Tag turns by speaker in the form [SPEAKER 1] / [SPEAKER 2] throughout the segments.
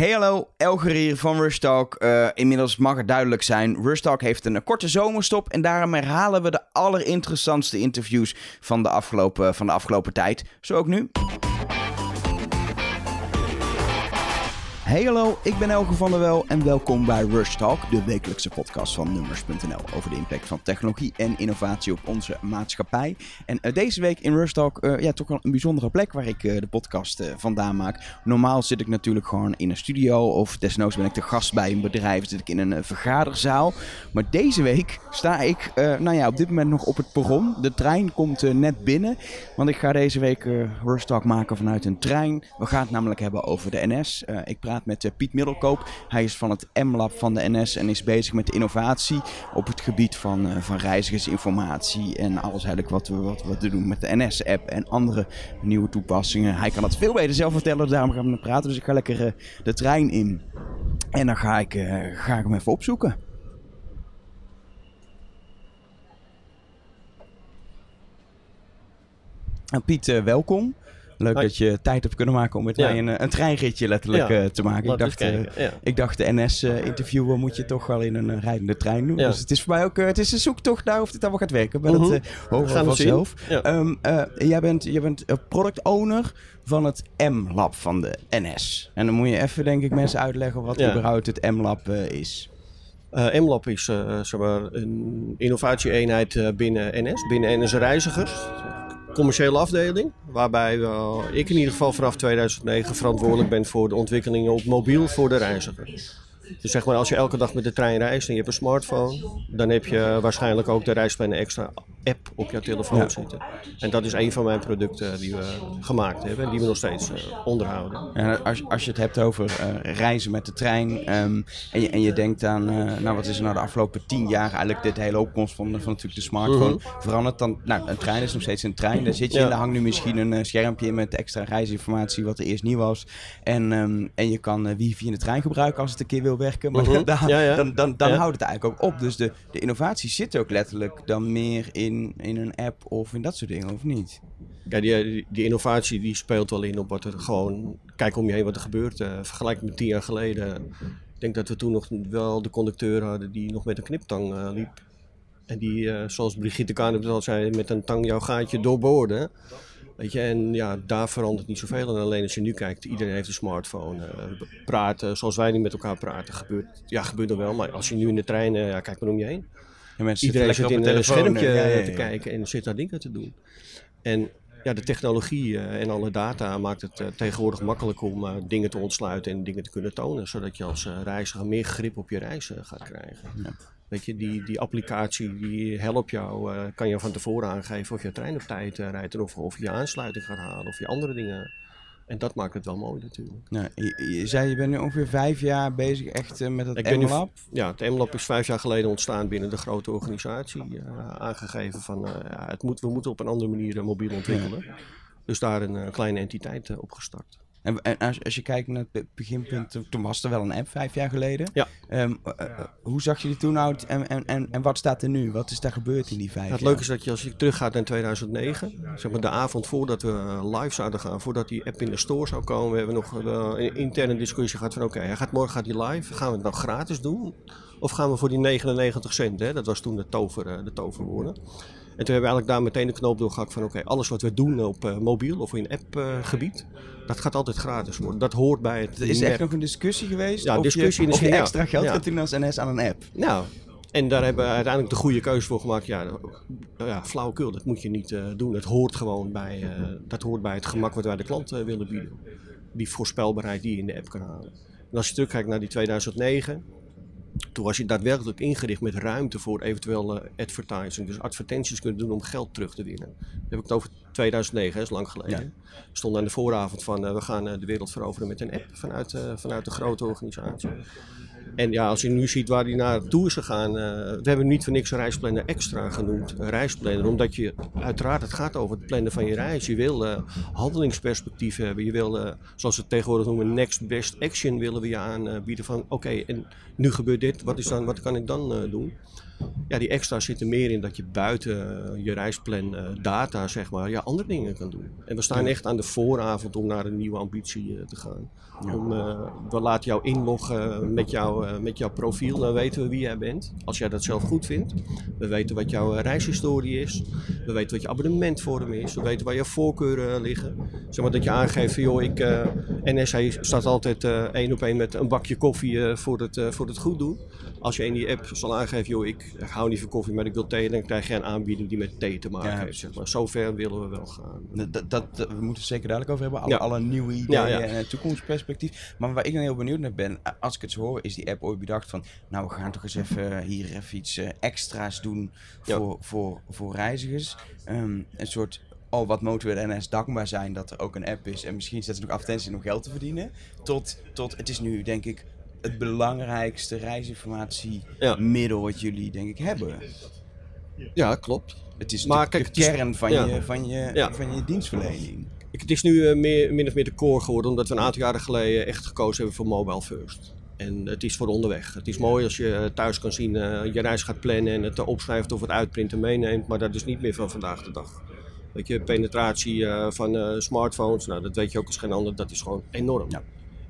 [SPEAKER 1] Hey hallo, Elger hier van Rushtalk. Uh, inmiddels mag het duidelijk zijn, Rushtalk heeft een korte zomerstop en daarom herhalen we de allerinteressantste interviews van de afgelopen, van de afgelopen tijd. Zo ook nu. Hey hallo, ik ben Elke van der Wel en welkom bij Rush Talk, de wekelijkse podcast van Nummers.nl over de impact van technologie en innovatie op onze maatschappij. En uh, deze week in Rush Talk, uh, ja, toch wel een bijzondere plek waar ik uh, de podcast vandaan maak. Normaal zit ik natuurlijk gewoon in een studio of desnoods ben ik de gast bij een bedrijf, zit ik in een vergaderzaal. Maar deze week sta ik, nou ja, op dit moment nog op het perron. De trein komt net binnen, want ik ga deze week Rush Talk maken vanuit een trein. We gaan het namelijk hebben over de NS. ik praat met uh, Piet Middelkoop. Hij is van het M-lab van de NS en is bezig met innovatie op het gebied van, uh, van reizigersinformatie en alles eigenlijk wat we, wat we doen met de NS-app en andere nieuwe toepassingen. Hij kan dat veel beter zelf vertellen, daarom gaan we praten. Dus ik ga lekker uh, de trein in en dan ga ik, ga ik hem even opzoeken. Nou, Piet, welkom. Leuk dat je tijd hebt kunnen maken om met mij een, een treinritje letterlijk uh, te maken. Ik dacht, uh, ik dacht, de NS-interview uh, moet je toch wel in een rijdende trein doen. Dus het is voor mij ook het is een zoektocht naar of dit allemaal gaat werken. Maar dat horen we vanzelf. Um, jij bent, jij bent product owner van het M-lab van de NS. En dan moet je even, denk ik, mensen uitleggen wat überhaupt het M-lab is.
[SPEAKER 2] M-lab is zeg maar een innovatie-eenheid binnen NS, binnen NS Reizigers commerciële afdeling. Waarbij ik in ieder geval vanaf 2009 verantwoordelijk ben voor de ontwikkelingen op mobiel voor de reiziger. Dus zeg maar, als je elke dag met de trein reist en je hebt een smartphone, dan heb je waarschijnlijk ook de Reisplannen Extra app op jouw telefoon zitten. En dat is een van mijn producten die we gemaakt hebben en die we nog steeds uh, onderhouden.
[SPEAKER 1] En als, als je het hebt over uh, reizen met de trein um, en, je, en je denkt aan, uh, nou wat is er nou de afgelopen tien jaar eigenlijk dit hele opkomst van, van natuurlijk de smartphone -hmm. veranderd, dan, nou een trein is nog steeds een trein, daar zit je ja. en daar hangt nu misschien een schermpje met extra reisinformatie wat er eerst niet was. En, um, en je kan wifi in de trein gebruiken als het een keer wil werken, maar -huh. dan, ja, ja. dan, dan, dan houdt het eigenlijk ook op. Dus de, de innovatie zit ook letterlijk dan meer in, in een app of in dat soort dingen, of niet?
[SPEAKER 2] Ja, die, innovatie die speelt wel in op wat er gewoon... Kijk om je heen wat er gebeurt. Uh, vergelijk met tien jaar geleden. Ik denk dat we toen nog wel de conducteur hadden die nog met een kniptang uh, liep. En die, uh, zoals Brigitte Kahnert al zei, met een tang jouw gaatje doorboorde. Weet je, en ja, daar verandert niet zoveel. En alleen als je nu kijkt, iedereen heeft een smartphone. Uh, praten, zoals wij nu met elkaar praten, gebeurt, ja, gebeurt er wel. Maar als je nu in de trein, ja, kijk maar om je heen. Iedereen zit in een schermpje ja, ja, te kijken en zit daar dingen te doen. En ja, de technologie uh, en alle data maakt het uh, tegenwoordig makkelijk om dingen te ontsluiten en dingen te kunnen tonen. Zodat je als reiziger meer grip op je reis gaat krijgen. Ja. Weet je, die, die applicatie die helpt jou, kan je van tevoren aangeven of je trein op tijd rijdt of, of je aansluiting gaat halen of je andere dingen. En dat maakt het wel mooi natuurlijk.
[SPEAKER 1] Nou, je, je, zei je bent nu ongeveer vijf jaar bezig echt uh, met het M-Lab?
[SPEAKER 2] Ja, het M-Lab is vijf jaar geleden ontstaan binnen de grote organisatie. aangegeven van het moet, we moeten op een andere manier mobiel ontwikkelen. Ja. Dus daar een kleine entiteit opgestart.
[SPEAKER 1] En, en als, als, je kijkt naar het beginpunt, toen was er wel een app vijf jaar geleden.
[SPEAKER 2] Ja.
[SPEAKER 1] Um, uh, hoe zag je die toen uit en, en, en, en wat staat er nu? Wat is daar gebeurd in die vijf
[SPEAKER 2] ja, het jaar? Het leuke is dat je als je teruggaat naar 2009, zeg maar de avond voordat we live zouden gaan, voordat die app in de store zou komen, we hebben nog een interne discussie gehad van oké, okay, gaat morgen gaat die live, gaan we het nou gratis doen? Of gaan we voor die 99 cent, hè? dat was toen de, tover, de toverwoorden. En toen hebben we eigenlijk daar meteen de knoop doorgehakt van oké, alles wat we doen op uh, mobiel of in app-gebied, uh, dat gaat altijd gratis worden. Dat hoort bij het.
[SPEAKER 1] Er is echt nog een discussie geweest. Ja, of discussie je, of je extra geld ja. gaat doen als NS aan een app.
[SPEAKER 2] Nou, en daar hebben we uiteindelijk de goede keuze voor gemaakt. Ja, ja flauwekul, dat moet je niet uh, doen. Het hoort gewoon bij, uh, dat hoort bij het gemak wat wij de klant uh, willen bieden. Die voorspelbaarheid die je in de app kan halen. En als je terugkijkt naar die 2009, toen was je daadwerkelijk ingericht met ruimte voor eventueel advertising. Dus advertenties kunnen doen om geld terug te winnen. Dan heb ik het over 2009, dat is lang geleden. Ja. Stonden aan de vooravond van uh, we gaan uh, de wereld veroveren met een app vanuit, uh, vanuit de grote organisatie. En ja, als je nu ziet waar die naartoe is gegaan. we hebben niet voor niks een reisplanner extra genoemd. Een reisplanner, omdat je uiteraard het gaat over het plannen van je reis. Je wil handelingsperspectief hebben. Je wil, zoals we het tegenwoordig noemen, next best action willen we je aanbieden. Van oké, en nu gebeurt dit. Wat, is dan, wat kan ik dan doen? Ja, die extra zitten meer in dat je buiten eh, je reisplan eh, data, zeg maar, ja, andere dingen kan doen. En we staan echt aan de vooravond om naar een nieuwe ambitie eh, te gaan. Om, we laten jou inloggen met, jou, met jouw profiel, dan weten we wie jij bent. Als jij dat zelf goed vindt. We weten wat jouw reishistorie is. We weten wat je abonnementvorm is. We weten waar je voorkeuren liggen. Zeg maar dat je aangeeft, joh, ik, NS staat altijd één op één met een bakje koffie voor, het, voor het goed doen. Als je in die app zal aangeven, joh, ik hou niet van koffie, maar ik wil thee, dan krijg je een aanbieding die met thee te maken heeft. Zeg maar. Zover willen we wel gaan.
[SPEAKER 1] Dat, dat, we moeten het zeker duidelijk over hebben. Alle, alle nieuwe ideeën en toekomstperspectief. Maar waar ik dan heel benieuwd naar ben, als ik het zo hoor, is die app ooit bedacht van, nou we gaan toch eens even hier even iets eh, extra's doen voor, voor, voor reizigers. Ehm, een soort oh, wat mogen we NS dankbaar zijn dat er ook een app is. En misschien zetten ze nog advertenties om geld te verdienen. Tot, tot het is nu, denk ik, het belangrijkste reisinformatiemiddel wat jullie denk ik hebben.
[SPEAKER 2] Ja, klopt.
[SPEAKER 1] Het is maar, de, kijk, de kern van, je, van, je, van je dienstverlening.
[SPEAKER 2] het is nu uh, meer, min of meer de core geworden, omdat we een aantal jaren geleden echt gekozen hebben voor mobile first. En het is voor onderweg. Het is mooi als je thuis kan zien, uh, je reis gaat plannen en het opschrijft of het uitprint en meeneemt, maar dat is niet meer van vandaag de dag. Weet je, penetratie van smartphones, nou, dat weet je ook als geen ander, dat is gewoon enorm. Ja.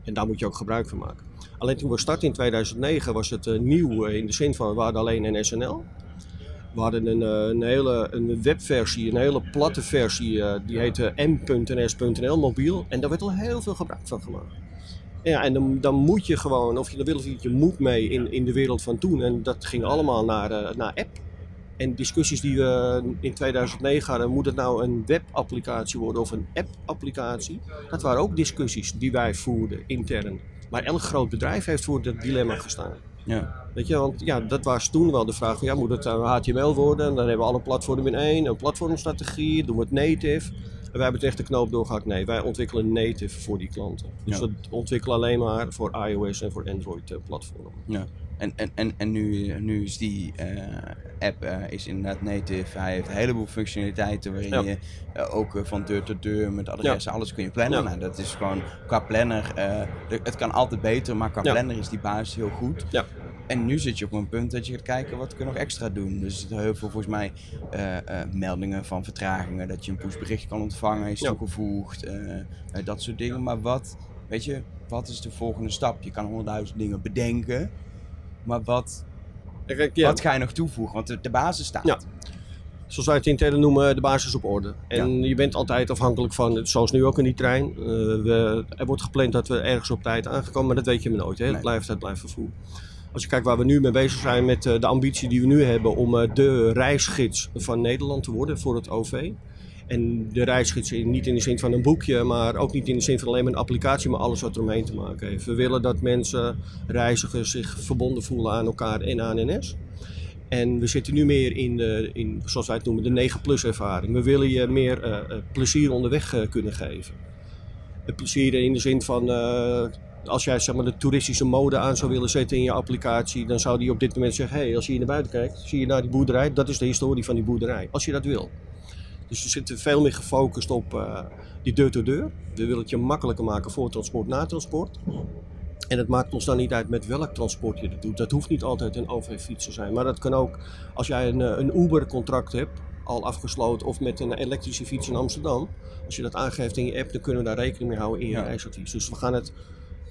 [SPEAKER 2] En daar moet je ook gebruik van maken. Alleen toen we startten in 2009 was het uh, nieuw in de zin van we hadden alleen een SNL. We hadden een, uh, een, hele een webversie, een hele platte versie, die heette m.ns.nl mobiel. En daar werd al heel veel gebruik van gemaakt. Ja, en dan, dan moet je gewoon, of je wil of niet, je moet mee in, in de wereld van toen. En dat ging allemaal naar, naar app. En discussies die we in 2009 hadden, moet het nou een webapplicatie worden of een app-applicatie? Dat waren ook discussies die wij voerden intern. Maar elk groot bedrijf heeft voor dat dilemma gestaan. Ja. Weet je, want ja, dat was toen wel de vraag van, ja, moet het HTML eh, worden? En dan hebben we alle platformen in één, een platformstrategie, doen we het native. En wij hebben echt de knoop doorgehakt, nee, wij ontwikkelen native voor die klanten. Dus we ontwikkelen alleen maar voor iOS en voor Android eh, platformen.
[SPEAKER 1] Ja. En, en, en, en nu, nu is die uh, app uh, is inderdaad native. Hij heeft een heleboel functionaliteiten waarin je uh, ook van deur tot deur met adressen, alles kun je plannen. Ja. Nou, dat is gewoon qua planner. het kan altijd beter, maar qua planner is die basis heel goed. Ja. En nu zit je op een punt dat je gaat kijken wat kun je nog extra doen. Dus er zitten heel veel volgens mij meldingen van vertragingen. Dat je een pushbericht kan ontvangen, is toegevoegd. dat soort dingen. Maar wat, weet je, wat is de volgende stap? Je kan honderdduizend dingen bedenken. Maar wat, ja. wat ga je nog toevoegen? Want de, de basis staat. Ja.
[SPEAKER 2] Zoals wij het intern noemen, de basis op orde. En je bent altijd afhankelijk van, zoals nu ook in die trein. Uh, we, er wordt gepland dat we ergens op tijd aangekomen, maar dat weet je maar nooit. Hè? Het, blijft, het blijft vervoer. Als je kijkt waar we nu mee bezig zijn met uh, de ambitie die we nu hebben om uh, de reisgids van Nederland te worden voor het OV. En de reisgids niet in de zin van een boekje, maar ook niet in de zin van alleen maar een applicatie, maar alles wat er omheen te maken heeft. We willen dat mensen, reizigers, zich verbonden voelen aan elkaar en aan NS. En we zitten nu meer in, de, in zoals wij het noemen, de 9-plus ervaring. We willen je meer uh, plezier onderweg uh, kunnen geven. Het plezier in de zin van, als jij zeg maar, de toeristische mode aan zou willen zetten in je applicatie, dan zou die op dit moment zeggen, hey, als je hier naar buiten kijkt, zie je naar die boerderij, dat is de historie van die boerderij. Als je dat wil. Dus we zitten veel meer gefocust op uh, die deur-to-deur. We willen het je makkelijker maken voor transport, na transport. En het maakt ons dan niet uit met welk transport je dat doet. Dat hoeft niet altijd een OV-fiets te zijn. Maar dat kan ook als jij een, eh, een Uber-contract hebt, al afgesloten, of met een elektrische fiets in Amsterdam. Als je dat aangeeft in je app, dan kunnen we daar rekening mee houden in je ja. reisadvies. Dus we gaan het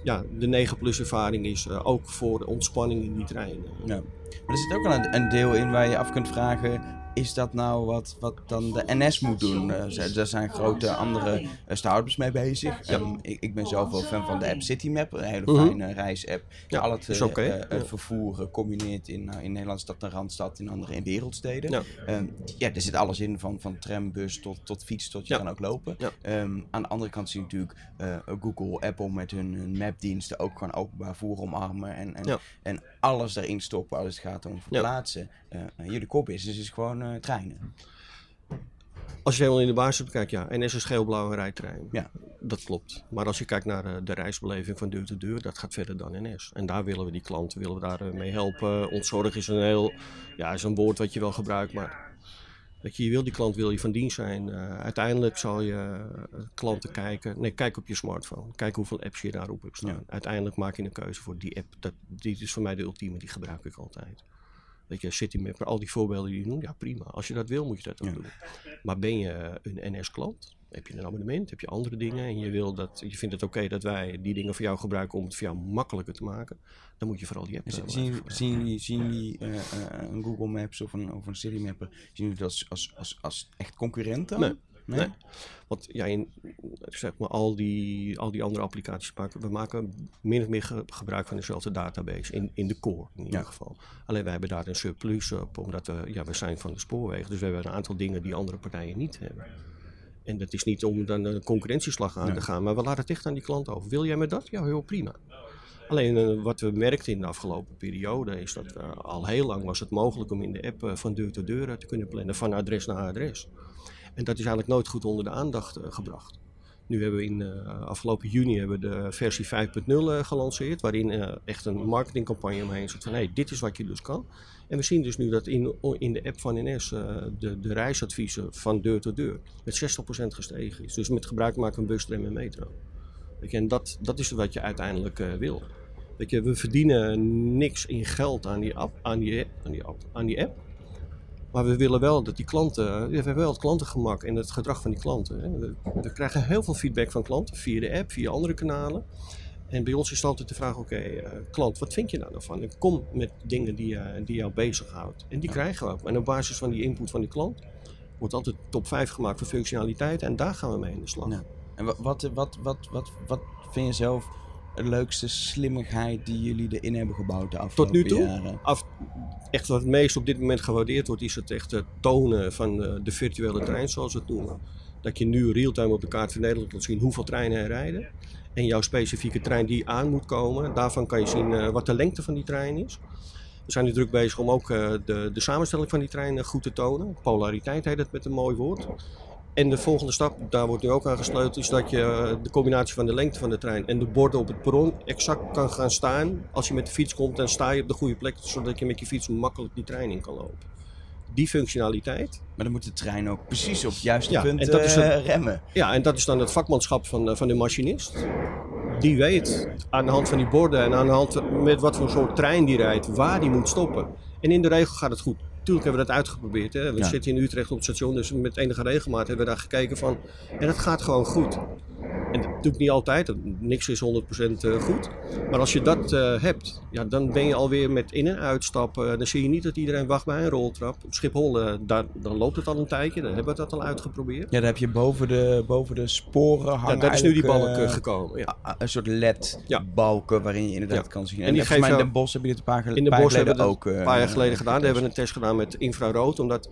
[SPEAKER 2] ja, de 9 plus ervaring is uh, ook voor ontspanning in die trein. Ja.
[SPEAKER 1] Maar er zit ook wel een, een, deel in waar je af kunt vragen: is dat nou wat, wat dan de NS moet doen? Uh, daar zijn grote andere uh, startups mee bezig. Ja. Um, ik, ik, ben zelf wel fan van de app CityMap, een hele mhm. fijne reisapp. Ja, al het, okay. uh, vervoer combineert in, in Nederland, stad naar Randstad, in andere in wereldsteden. Ja. Um, ja, er zit alles in, van, van tram, bus tot, tot fiets, tot je kan ook lopen. Um, aan de andere kant zie je natuurlijk Google, Apple met hun, hun mapdiensten ook gewoon openbaar voer omarmen. En, en, en alles erin stoppen als het gaat om verplaatsen. jullie core business is gewoon uh, treinen.
[SPEAKER 2] Als je helemaal in de basis bekijkt, ja. NS is geel-blauwe rijtrein. Ja. Dat klopt. Maar als je kijkt naar uh, de reisbeleving van deur tot deur, dat gaat verder dan NS. En daar willen we die klanten willen we daar, uh, mee helpen. Ontzorg is een heel, ja, is een woord wat je wel gebruikt, maar dat je, je wil die klant wil je van dienst zijn. uiteindelijk zal je klanten kijken. Nee, kijk op je smartphone. Kijk hoeveel apps je daarop hebt staan. Uiteindelijk maak je een keuze voor die app. Dat, die is voor mij de ultieme, die gebruik ik altijd. Weet je, CityMapper, al die voorbeelden die je noemt, ja prima. Als je dat wil, moet je dat ook
[SPEAKER 1] Ja.
[SPEAKER 2] doen. Maar ben je een NS-klant? Heb je een abonnement? Heb je andere dingen? En je, wil dat, je vindt het oké dat wij die dingen voor jou gebruiken om het voor jou makkelijker te maken? Dan moet je vooral die app
[SPEAKER 1] Zien, zien jullie, zien jullie eh, eh, een Google Maps of een, of een City Mapper, zien jullie dat als, als, als, als echt concurrent dan?
[SPEAKER 2] Nee. Nee. Want ja, in, zeg maar, al die, al die andere applicaties maken, we maken min of meer ge- gebruik van dezelfde database, in, in de core in ieder
[SPEAKER 1] Ja.
[SPEAKER 2] geval. Alleen wij hebben daar een surplus op, omdat we, ja, we zijn van de spoorwegen, dus we hebben een aantal dingen die andere partijen niet hebben. En dat is niet om dan een concurrentieslag aan te gaan, maar we laten het echt aan die klant over. Wil jij met dat? Ja, heel prima. Alleen eh, wat we merkten in de afgelopen periode is dat we al heel lang was het mogelijk om in de app eh, van deur tot deur eh, te kunnen plannen, van adres naar adres. En dat is eigenlijk nooit goed onder de aandacht eh, gebracht. Nu hebben we in eh, afgelopen juni hebben we de versie 5.0 eh, gelanceerd, waarin eh, echt een marketingcampagne omheen zit van hey, dit is wat je dus kan. En we zien dus nu dat in, in de app van NS de, de reisadviezen van deur tot deur met 60% gestegen is. Dus met gebruik maken van bus, tram en metro. Weet je, en dat, dat is wat je uiteindelijk wil. Weet je, we verdienen niks in geld aan die app, aan die, aan die, app, aan die app. Maar we willen wel dat die klanten, we hebben wel het klantengemak en het gedrag van die klanten. Hè. We, we krijgen heel veel feedback van klanten via de app, via andere kanalen. En bij ons is het altijd de vraag, oké, eh, klant, wat vind je nou van? En kom met dingen die, eh, die jou bezighoudt. En die krijgen we ook. En op basis van die input van die klant wordt altijd top 5 gemaakt voor functionaliteit. En daar gaan we mee in de slag.
[SPEAKER 1] Ja. En wat, wat, wat, wat, wat, wat vind je zelf de leukste slimmigheid die jullie erin hebben gebouwd de afgelopen
[SPEAKER 2] nu toe?
[SPEAKER 1] jaren?
[SPEAKER 2] Af, echt wat het meest op dit moment gewaardeerd wordt, is het echt tonen van eh, de virtuele trein, zoals we het noemen. Dat je nu real-time op de kaart van Nederland kunt zien hoeveel treinen er rijden. En jouw specifieke trein die aan moet komen, daarvan kan je zien eh, wat de lengte van die trein is. We zijn nu druk bezig om ook eh, de, de samenstelling van die trein goed te tonen. Polariteit heet het met een mooi woord. En de volgende stap, daar wordt nu ook aan gesleuteld, is dat je eh, de combinatie van de lengte van de trein en de borden op het perron exact kan gaan staan. Als je met de fiets komt, dan sta je op de goede plek, zodat je met je fiets makkelijk die trein in kan lopen. Die functionaliteit,
[SPEAKER 1] Maar dan moet de trein ook precies op het juiste
[SPEAKER 2] Ja,
[SPEAKER 1] punt
[SPEAKER 2] en dat is
[SPEAKER 1] eh, remmen.
[SPEAKER 2] ja, en dat is dan het vakmanschap van, van de machinist. Die weet aan de hand van die borden en aan de hand met wat voor soort trein die rijdt, waar die moet stoppen. En in de regel gaat het goed. Tuurlijk hebben we dat uitgeprobeerd. Hè. We
[SPEAKER 1] Ja.
[SPEAKER 2] zitten in Utrecht op het station, dus met enige regelmaat hebben we daar gekeken van. En het gaat gewoon goed. En ik niet altijd, niks is 100% eh, goed. Maar als je dat eh, hebt, ja, dan ben je alweer met in- en uitstappen. Dan zie je niet dat iedereen wacht bij een roltrap. Op Schiphol, eh, daar, dan loopt het al een tijdje, dan hebben we dat al uitgeprobeerd.
[SPEAKER 1] Ja, dan heb je boven de, boven de sporen
[SPEAKER 2] Ja,
[SPEAKER 1] hangen
[SPEAKER 2] daar is nu die balk gekomen. Ja.
[SPEAKER 1] een soort LED-balken waarin je inderdaad
[SPEAKER 2] Ja.
[SPEAKER 1] kan zien. En,
[SPEAKER 2] En die
[SPEAKER 1] volgens mij in
[SPEAKER 2] geven-
[SPEAKER 1] Den Bosch heb je dit een paar, gel-
[SPEAKER 2] In de
[SPEAKER 1] paar
[SPEAKER 2] bos
[SPEAKER 1] jaar
[SPEAKER 2] hebben
[SPEAKER 1] geleden
[SPEAKER 2] we dat
[SPEAKER 1] ook.
[SPEAKER 2] een paar jaar geleden gedaan. Daar hebben we een test gedaan met infrarood. Omdat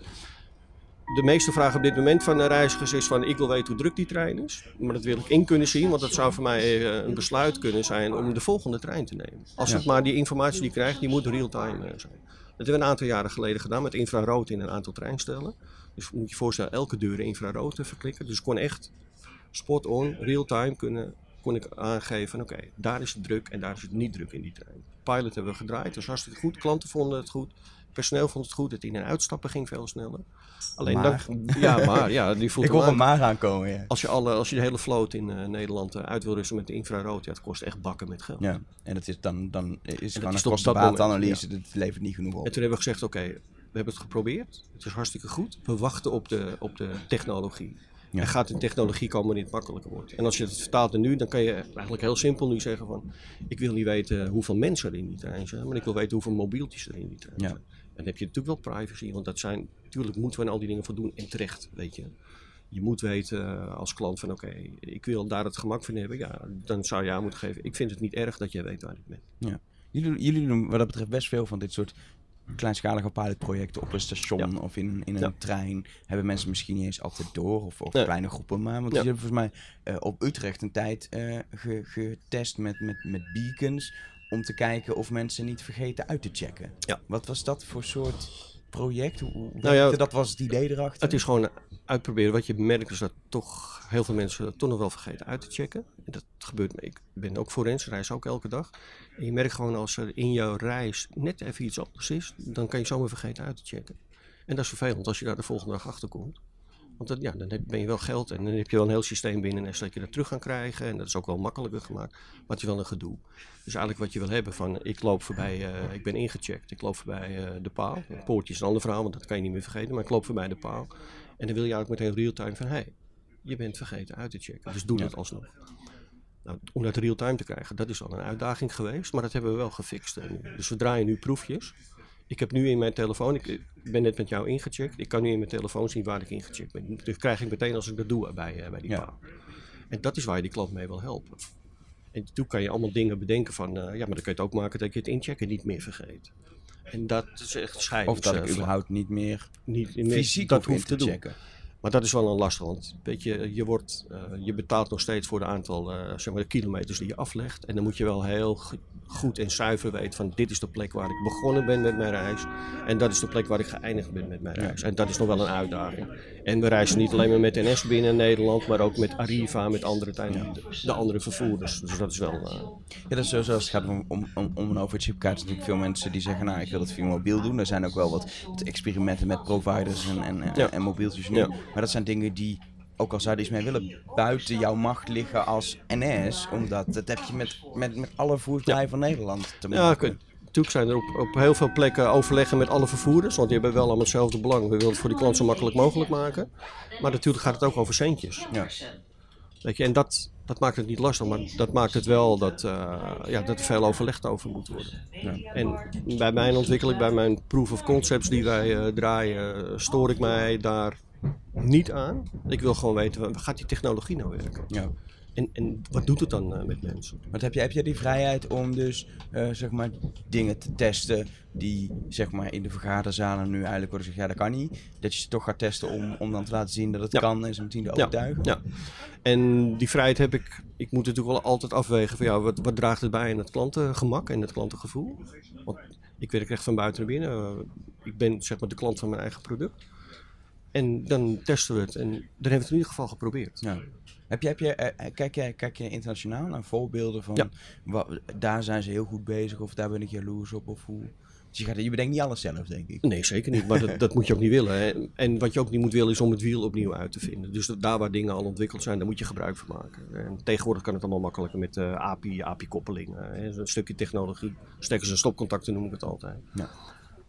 [SPEAKER 2] de meeste vraag op dit moment van de reizigers is van... ik wil weten hoe druk die trein is. Maar dat wil ik in kunnen zien. Want dat zou voor mij eh, een besluit kunnen zijn om de volgende trein te nemen. Als
[SPEAKER 1] Ja.
[SPEAKER 2] het maar die informatie die je krijgt, die moet real-time eh, zijn. Dat hebben we een aantal jaren geleden gedaan met infrarood in een aantal treinstellen. Dus moet je je voorstellen, elke deur infrarood te verklikken. Dus ik kon echt spot on, real-time kunnen kon ik aangeven, oké, daar is het druk en daar is het niet druk in die trein. Pilot hebben we gedraaid, dat was hartstikke goed. Klanten vonden het goed, personeel vond het goed. Het in- en uitstappen ging veel sneller. Alleen
[SPEAKER 1] Maar.
[SPEAKER 2] dan, ja, maar ja, die voelt
[SPEAKER 1] Ik hoor een maar aankomen, ja.
[SPEAKER 2] Als je, alle, als je de hele vloot in eh, Nederland eh, uit wil rusten met de infrarood, ja, het kost echt bakken met geld.
[SPEAKER 1] Ja, en dat is dan, dan is gewoon een kostenbaatanalyse. Dat levert niet genoeg op.
[SPEAKER 2] En toen hebben we gezegd, oké, we hebben het geprobeerd. Het is hartstikke goed. We wachten op de, op de technologie.
[SPEAKER 1] Ja.
[SPEAKER 2] Er gaat een technologie komen die het makkelijker wordt. En als je het vertaalt naar nu, dan kan je eigenlijk heel simpel nu zeggen van... Ik wil niet weten hoeveel mensen er in die trein zijn, maar ik wil weten hoeveel mobieltjes er in die trein
[SPEAKER 1] Ja.
[SPEAKER 2] zijn. En dan heb je natuurlijk wel privacy, want dat zijn... Natuurlijk moeten we aan al die dingen voldoen en terecht, weet je. Je moet weten eh, als klant van oké, ik wil daar het gemak van hebben. Ja, dan zou je aan moeten geven. Ik vind het niet erg dat jij weet waar ik ben.
[SPEAKER 1] Jullie, jullie doen wat dat betreft best veel van dit soort kleinschalige pilotprojecten op een station of in, in een
[SPEAKER 2] Ja.
[SPEAKER 1] trein. Hebben mensen misschien niet eens altijd door of, of kleine groepen maar. Want
[SPEAKER 2] Ja.
[SPEAKER 1] jullie hebben volgens mij eh, op Utrecht een tijd ge- getest met, met, met beacons om te kijken of mensen niet vergeten uit te checken.
[SPEAKER 2] Ja.
[SPEAKER 1] Wat was dat voor soort project? Hoe, hoe
[SPEAKER 2] Nou ja,
[SPEAKER 1] dat was het idee erachter?
[SPEAKER 2] Het is gewoon uitproberen. Wat je merkt is dat toch heel veel mensen toch nog wel vergeten uit te checken. En dat gebeurt me. Ik ben ook forens, reis ook elke dag. En je merkt gewoon als er in jouw reis net even iets anders is, dan kan je zomaar vergeten uit te checken. En dat is vervelend als je daar de volgende dag achter komt. Want dat, ja, dan heb, ben je wel geld en dan heb je wel een heel systeem binnen en dat je dat terug kan krijgen. En dat is ook wel makkelijker gemaakt, maar het is wel een gedoe. Dus eigenlijk wat je wil hebben van, ik loop voorbij, uh, ik ben ingecheckt, ik loop voorbij uh, de paal. Een poortje is een ander verhaal, want dat kan je niet meer vergeten, maar ik loop voorbij de paal. En dan wil je eigenlijk meteen real-time van, hé, hey, je bent vergeten uit te checken, dus doe dat alsnog. Nou, om dat real-time te krijgen, dat is al een uitdaging geweest, maar dat hebben we wel gefixt. Dus we draaien nu proefjes. Ik heb nu in mijn telefoon, ik ben net met jou ingecheckt, ik kan nu in mijn telefoon zien waar ik ingecheckt ben. Dat krijg ik meteen als ik dat doe bij, uh, bij die ja. paal. En dat is waar je die klant mee wil helpen. En toen kan je allemaal dingen bedenken van, uh, ja, maar dan kun je het ook maken dat je het inchecken niet meer vergeet. En dat is echt scheiding.
[SPEAKER 1] Of dat ik überhaupt niet meer,
[SPEAKER 2] niet meer
[SPEAKER 1] fysiek
[SPEAKER 2] dat
[SPEAKER 1] hoeft
[SPEAKER 2] te
[SPEAKER 1] te
[SPEAKER 2] doen. Maar dat is wel een lastig, want weet je, je, wordt, uh, je betaalt nog steeds voor de aantal uh, zeg maar de kilometers die je aflegt. En dan moet je wel heel goed en zuiver weten van dit is de plek waar ik begonnen ben met mijn reis. En dat is de plek waar ik geëindigd ben met mijn reis. En dat is nog wel een uitdaging. En we reizen niet alleen maar met NS binnen Nederland, maar ook met Arriva, met andere, de, de, andere vervoerders. Dus dat is wel... Uh...
[SPEAKER 1] Ja, dat is sowieso als het gaat om, om, om, om een overchipkaart. natuurlijk veel mensen die zeggen, nou ik wil het via mobiel doen. Er zijn ook wel wat, wat experimenten met providers en, en, ja. en mobieltjes nu. Ja. Maar dat zijn dingen die ook al zou je iets mee willen, buiten jouw macht liggen als NS. Omdat dat heb je met, met, met alle voertuigen ja. van Nederland te maken.
[SPEAKER 2] Ja, natuurlijk zijn er op, op heel veel plekken overleggen met alle vervoerders. Want die hebben wel allemaal hetzelfde belang. We willen het voor die klant zo makkelijk mogelijk maken. Maar natuurlijk gaat het ook over centjes.
[SPEAKER 1] Ja.
[SPEAKER 2] Weet je, en dat, dat maakt het niet lastig, maar dat maakt het wel dat, uh, ja, dat er veel overlegd over moet worden. Ja. En bij mijn ontwikkeling, bij mijn proof of concepts die wij uh, draaien, stoor ik mij daar niet aan. Ik wil gewoon weten, waar gaat die technologie nou werken?
[SPEAKER 1] Ja.
[SPEAKER 2] En, en wat doet het dan uh, met mensen?
[SPEAKER 1] Want heb je, heb je die vrijheid om dus uh, zeg maar dingen te testen die zeg maar in de vergaderzalen nu eigenlijk worden gezegd, ja dat kan niet. Dat je ze toch gaat testen om, om dan te laten zien dat het ja. kan en ze meteen te overtuigen.
[SPEAKER 2] Ja. ja. En die vrijheid heb ik, ik moet natuurlijk wel altijd afwegen van ja, wat, wat draagt het bij aan het klantengemak en het klantengevoel? Want ik werk echt van buiten naar binnen. Ik ben zeg maar de klant van mijn eigen product. En dan testen we het. En dan hebben we het in ieder geval geprobeerd.
[SPEAKER 1] Ja. Heb je, heb je, uh, kijk, je, kijk je internationaal naar voorbeelden van
[SPEAKER 2] ja.
[SPEAKER 1] wat, daar zijn ze heel goed bezig of daar ben ik jaloers op of hoe? Dus je, gaat, je bedenkt niet alles zelf, denk ik.
[SPEAKER 2] Nee, zeker niet. Maar dat, dat moet je ook niet willen. Hè. En wat je ook niet moet willen is om het wiel opnieuw uit te vinden. Dus daar waar dingen al ontwikkeld zijn, daar moet je gebruik van maken. En tegenwoordig kan het allemaal makkelijker met uh, API, API-koppelingen. Een stukje technologie, stekkers en stopcontacten noem ik het altijd.
[SPEAKER 1] Ja.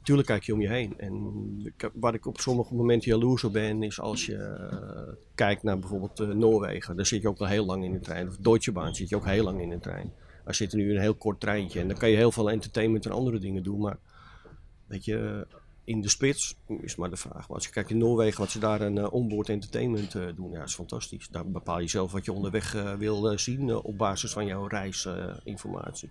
[SPEAKER 2] Tuurlijk kijk je om je heen. En waar ik op sommige momenten jaloers op ben, is als je uh, kijkt naar bijvoorbeeld uh, Noorwegen. Daar zit je ook wel heel lang in de trein. Of Deutsche Bahn zit je ook heel lang in de trein. Daar zit nu een heel kort treintje. En dan kan je heel veel entertainment en andere dingen doen. Maar weet je, in de spits is maar de vraag. Maar als je kijkt in Noorwegen, wat ze daar een uh, onboard entertainment doen, ja, is fantastisch. Daar bepaal je zelf wat je onderweg wil zien op basis van jouw reisinformatie.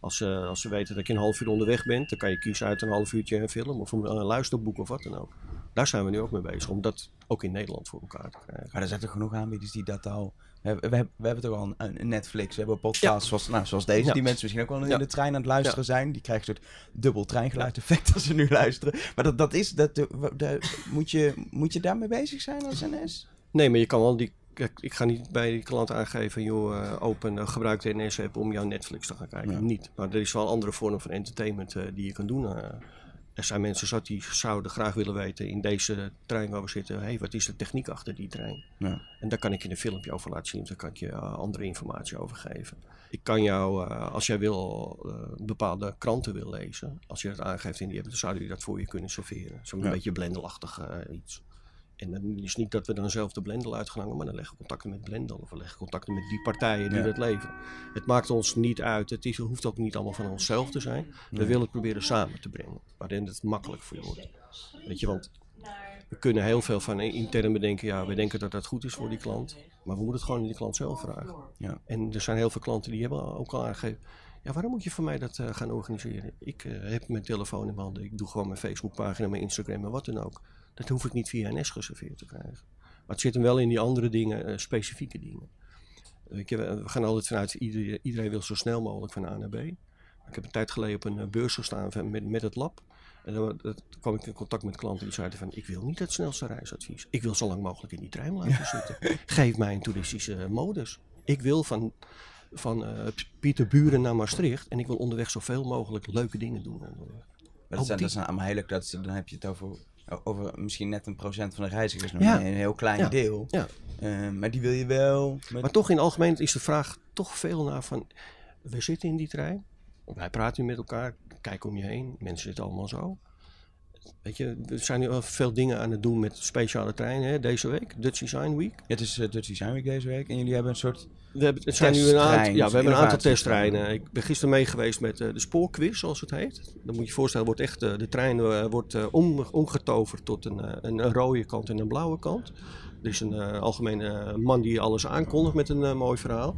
[SPEAKER 2] Als, uh, als ze weten dat je een half uur onderweg bent, dan kan je kiezen uit een half uurtje een film of een, een luisterboek of wat dan ook. Daar zijn we nu ook mee bezig, om dat ook in Nederland voor elkaar te krijgen.
[SPEAKER 1] Maar er zijn toch genoeg aanbieders die dat al... We, we, we hebben toch al een, een, Netflix, we hebben podcasts ja. zoals, nou, zoals deze, ja. die mensen misschien ook wel in ja. de trein aan het luisteren zijn. Die krijgen een soort dubbel treingeluid effect als ze nu luisteren. Maar dat, dat is, dat, dat, dat, moet, je, moet je daarmee bezig zijn als NS?
[SPEAKER 2] Nee, maar je kan wel die Kijk, ik ga niet bij die klant aangeven, joh, uh, open, uh, gebruik de NS-app om jouw Netflix te gaan kijken. Ja. Niet. Maar er is wel andere vorm van entertainment uh, die je kan doen. er zijn mensen zat die zouden graag willen weten in deze trein waar we zitten, hey, wat is de techniek achter die trein?
[SPEAKER 1] Ja.
[SPEAKER 2] En daar kan ik je een filmpje over laten zien, daar kan ik je andere informatie over geven. Ik kan jou, als jij wil, bepaalde kranten wil lezen, als je dat aangeeft in die app, dan zouden die dat voor je kunnen serveren. Zo'n ja. beetje blendelachtig iets. En dan is niet dat we dan zelf de Blendel uitgehangen, maar dan leggen we contacten met Blendel of we leggen contacten met die partijen die ja. dat leveren. Het maakt ons niet uit, het is, hoeft ook niet allemaal van onszelf te zijn. We willen het proberen samen te brengen, waarin het makkelijk voor je wordt. Weet je, want we kunnen heel veel van intern bedenken, ja, we denken dat dat goed is voor die klant, maar we moeten het gewoon aan die klant zelf vragen.
[SPEAKER 1] Ja.
[SPEAKER 2] En er zijn heel veel klanten die hebben ook al aangegeven, ja, waarom moet je voor mij dat uh, gaan organiseren? Ik uh, heb mijn telefoon in mijn handen, ik doe gewoon mijn Facebookpagina, mijn Instagram en wat dan ook. Dat hoef ik niet via NS geserveerd te krijgen. Maar het zit hem wel in die andere dingen, uh, specifieke dingen. Weet je, we gaan altijd vanuit, iedereen, iedereen wil zo snel mogelijk van A naar B. Ik heb een tijd geleden op een beurs gestaan met, met het lab. En dan, dan kwam ik in contact met klanten die zeiden van, ik wil niet het snelste reisadvies. Ik wil zo lang mogelijk in die trein blijven ja. zitten. Geef mij een toeristische modus. Ik wil van, van uh, Pieterburen naar Maastricht en ik wil onderweg zoveel mogelijk leuke dingen doen.
[SPEAKER 1] Maar dat zijn, dat allemaal heel leuk, dat, dan heb je het over over misschien net een procent van de reizigers, nog
[SPEAKER 2] Ja.
[SPEAKER 1] een heel klein
[SPEAKER 2] Ja.
[SPEAKER 1] deel.
[SPEAKER 2] Ja.
[SPEAKER 1] Eh, maar die wil je wel. Met...
[SPEAKER 2] Maar toch in het algemeen is de vraag toch veel naar van... We zitten in die trein, wij praten met elkaar, kijk om je heen, mensen zitten allemaal zo. Weet je, er zijn nu al veel dingen aan het doen met speciale treinen hè, deze week, Dutch Design Week.
[SPEAKER 1] Het is uh, Dutch Design Week deze week en jullie hebben een soort.
[SPEAKER 2] We hebben, het zijn nu een aantal, ja, we hebben een aantal testtreinen. Ik ben gisteren mee geweest met eh, de spoorquiz, zoals het heet. Dan moet je je voorstellen, wordt echt, eh, de trein eh, wordt eh, om, omgetoverd tot een, eh, een, een rode kant en een blauwe kant. Er is een eh, algemene eh, man die alles aankondigt met een eh, mooi verhaal.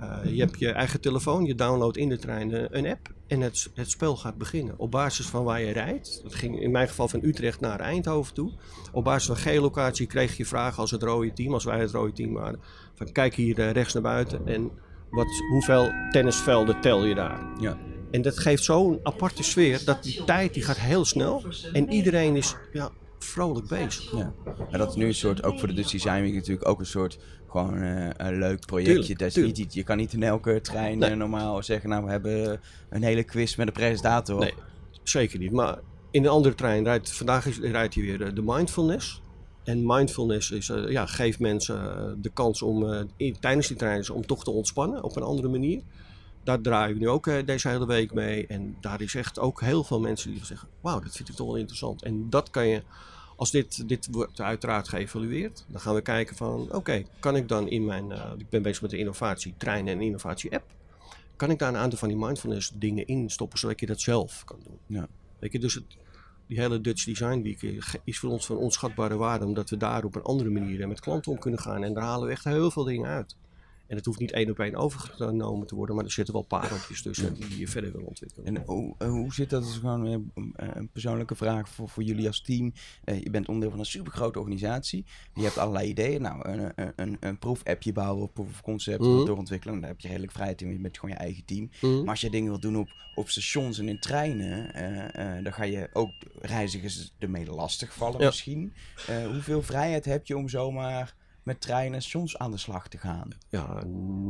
[SPEAKER 2] Eh, je hebt je eigen telefoon, je downloadt in de trein eh, een app en het, het spel gaat beginnen. Op basis van waar je rijdt, dat ging in mijn geval van Utrecht naar Eindhoven toe. Op basis van geolocatie kreeg je vragen als het rode team, als wij het rode team waren. Van kijk hier eh, rechts naar buiten en wat, hoeveel tennisvelden tel je daar?
[SPEAKER 1] Ja.
[SPEAKER 2] En dat geeft zo'n aparte sfeer dat die tijd die gaat heel snel en iedereen is ja, vrolijk bezig.
[SPEAKER 1] Ja. En dat is nu een soort, ook voor de Dutch Design Week natuurlijk ook een soort gewoon eh, een leuk projectje.
[SPEAKER 2] Tuurlijk,
[SPEAKER 1] dat is
[SPEAKER 2] tuurlijk.
[SPEAKER 1] niet, je kan niet in elke trein
[SPEAKER 2] Nee.
[SPEAKER 1] eh, normaal zeggen, nou we hebben een hele quiz met een presentator.
[SPEAKER 2] Nee, zeker niet. Maar in een andere trein rijdt vandaag is, rijdt hij weer eh, de mindfulness. En mindfulness is, ja, geeft mensen de kans om in, tijdens die trein om toch te ontspannen op een andere manier. Daar draaien we nu ook eh, deze hele week mee. En daar is echt ook heel veel mensen die zeggen: Wauw, dat vind ik toch wel interessant. En dat kan je, als dit, dit wordt uiteraard geëvalueerd, dan gaan we kijken van: Oké, kan ik dan in mijn, eh, ik ben bezig met de innovatie trein en innovatie app. Kan ik daar een aantal van die mindfulness dingen in stoppen, zodat je dat zelf kan doen?
[SPEAKER 1] Ja.
[SPEAKER 2] Weet je, dus het, die hele Dutch Design Week eh, is voor ons van onschatbare waarde, omdat we daar op een andere manier met klanten om kunnen gaan. En daar halen we echt heel veel dingen uit. En het hoeft niet één op één overgenomen te worden, maar er zitten wel pareltjes tussen die je verder wil ontwikkelen.
[SPEAKER 1] En hoe, eh, hoe zit dat? Dat is gewoon eh, een, een persoonlijke vraag voor, voor jullie als team. Eh, je bent onderdeel van een supergrote organisatie. Je hebt allerlei ideeën. Nou, een, een, een, een proef-appje bouwen, of proof of concept
[SPEAKER 2] Mhm.
[SPEAKER 1] doorontwikkelen. Daar heb je redelijk vrijheid in met gewoon je eigen team.
[SPEAKER 2] Mhm.
[SPEAKER 1] Maar als je dingen wilt doen op, op stations en in treinen, dan ga je ook reizigers ermee lastig vallen
[SPEAKER 2] Ja.
[SPEAKER 1] misschien. Hoeveel vrijheid heb je om zomaar met treinen en stations aan de slag te gaan?
[SPEAKER 2] Ja,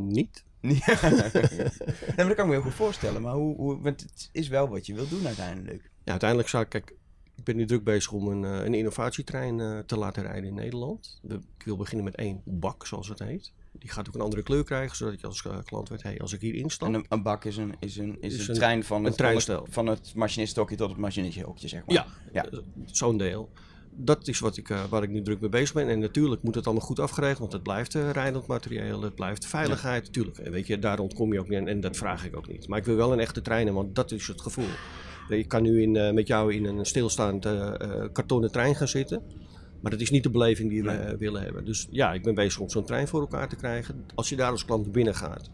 [SPEAKER 2] niet.
[SPEAKER 1] Ja. nee, maar dat kan ik me heel goed voorstellen. Maar hoe, hoe, want het is wel wat je wilt doen uiteindelijk.
[SPEAKER 2] Ja, uiteindelijk zou ik, kijk, ik ben nu druk bezig om een, eh, een innovatietrein eh, te laten rijden in Nederland. Ik wil beginnen met één bak, zoals het heet. Die gaat ook een andere kleur krijgen, zodat je als eh, klant weet, hey, als ik hier instap,
[SPEAKER 1] En een, een bak is een, is een, is
[SPEAKER 2] Is
[SPEAKER 1] een, trein van het, van het, van het machinistokje tot het machinistehokje, zeg maar.
[SPEAKER 2] Ja,
[SPEAKER 1] Ja.
[SPEAKER 2] zo'n deel. Dat is wat ik, eh, waar ik nu druk mee bezig ben. En natuurlijk moet het allemaal goed afgeregeld, want het blijft eh, rijdend materieel, het blijft veiligheid. Natuurlijk, eh, weet je, daar ontkom je ook niet en, en dat vraag ik ook niet. Maar ik wil wel een echte trein, want dat is het gevoel. Ik kan nu in, met jou in een stilstaand kartonnen trein gaan zitten. Maar dat is niet de beleving die we
[SPEAKER 1] Nee.
[SPEAKER 2] willen hebben. Dus ja, ik ben bezig om zo'n trein voor elkaar te krijgen. Als je daar als klant binnen gaat,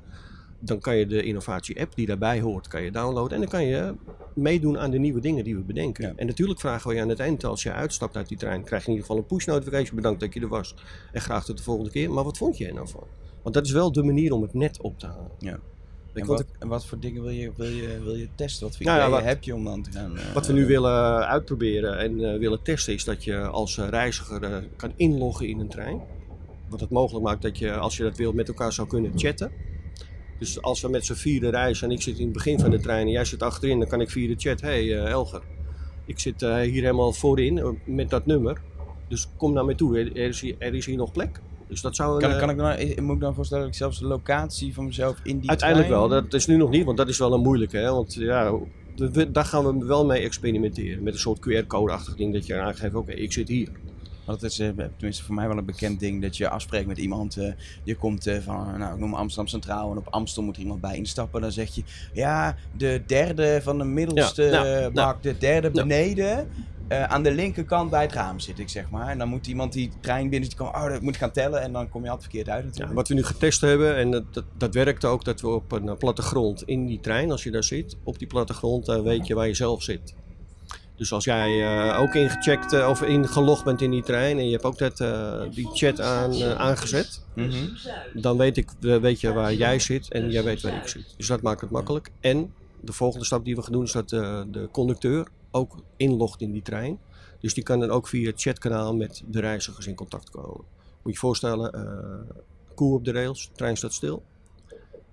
[SPEAKER 2] dan kan je de innovatie-app die daarbij hoort, kan je downloaden. En dan kan je meedoen aan de nieuwe dingen die we bedenken.
[SPEAKER 1] Ja.
[SPEAKER 2] En natuurlijk vragen we je aan het eind, als je uitstapt uit die trein, krijg je in ieder geval een push-notification. Bedankt dat je er was. En graag tot de volgende keer. Maar wat vond je er nou van? Want dat is wel de manier om het net op te halen.
[SPEAKER 1] Ja. En wat, en wat voor dingen wil je, wil je, wil je testen? Wat voor
[SPEAKER 2] Nou ja,
[SPEAKER 1] ideeën
[SPEAKER 2] wat-
[SPEAKER 1] heb je om dan te gaan... eh,
[SPEAKER 2] Wat we nu willen uitproberen en eh, willen testen is dat je als eh, reiziger eh, kan inloggen in een trein. Wat het mogelijk maakt dat je, als je dat wil, met elkaar zou kunnen chatten. Dus als we met z'n vieren reizen en ik zit in het begin van de trein en jij zit achterin, dan kan ik via de chat, hé hey, eh, Elger, ik zit eh, hier helemaal voorin eh, met dat nummer. Dus kom naar mij toe, er, is, hier, er is hier nog plek. Dus dat zou
[SPEAKER 1] Kan, kan ik dan, eh, moet ik dan voorstellen dat ik zelfs de locatie van mezelf in die
[SPEAKER 2] Uiteindelijk
[SPEAKER 1] trein-
[SPEAKER 2] wel, dat is nu nog niet, want dat is wel een moeilijke. Hè? Want ja, we- daar gaan we wel mee experimenteren. Met een soort QR-code-achtig ding dat je aangeeft, oké, ik zit hier.
[SPEAKER 1] Want het is eh, tenminste voor mij wel een bekend ding dat je afspreekt met iemand. eh, je komt eh, van, nou ik noem Amsterdam Centraal en op Amstel moet er iemand bij instappen. Dan zeg je, ja, de derde van de middelste
[SPEAKER 2] Ja, nou,
[SPEAKER 1] eh,
[SPEAKER 2] nou.
[SPEAKER 1] bak, de derde
[SPEAKER 2] Nou.
[SPEAKER 1] beneden. aan de linkerkant bij het raam zit ik, zeg maar. En dan moet iemand die trein binnen, die kan, oh, dat moet gaan tellen. En dan kom je altijd verkeerd uit
[SPEAKER 2] Ja,
[SPEAKER 1] natuurlijk.
[SPEAKER 2] wat we nu getest hebben, en dat, dat, dat werkt ook, dat we op een eh, plattegrond in die trein, als je daar zit, op die plattegrond eh, weet je waar je zelf zit. Dus als jij eh, ook ingecheckt eh, of ingelogd bent in die trein en je hebt ook dat, eh, die chat aan, aangezet,
[SPEAKER 1] Mhm.
[SPEAKER 2] dan weet, ik, weet je waar jij zit en jij weet waar ik zit. Dus dat maakt het makkelijk. En de volgende stap die we gaan doen is dat de conducteur ook inlogt in die trein. Dus die kan dan ook via het chatkanaal met de reizigers in contact komen. Moet je voorstellen, koe op de rails, de trein staat stil.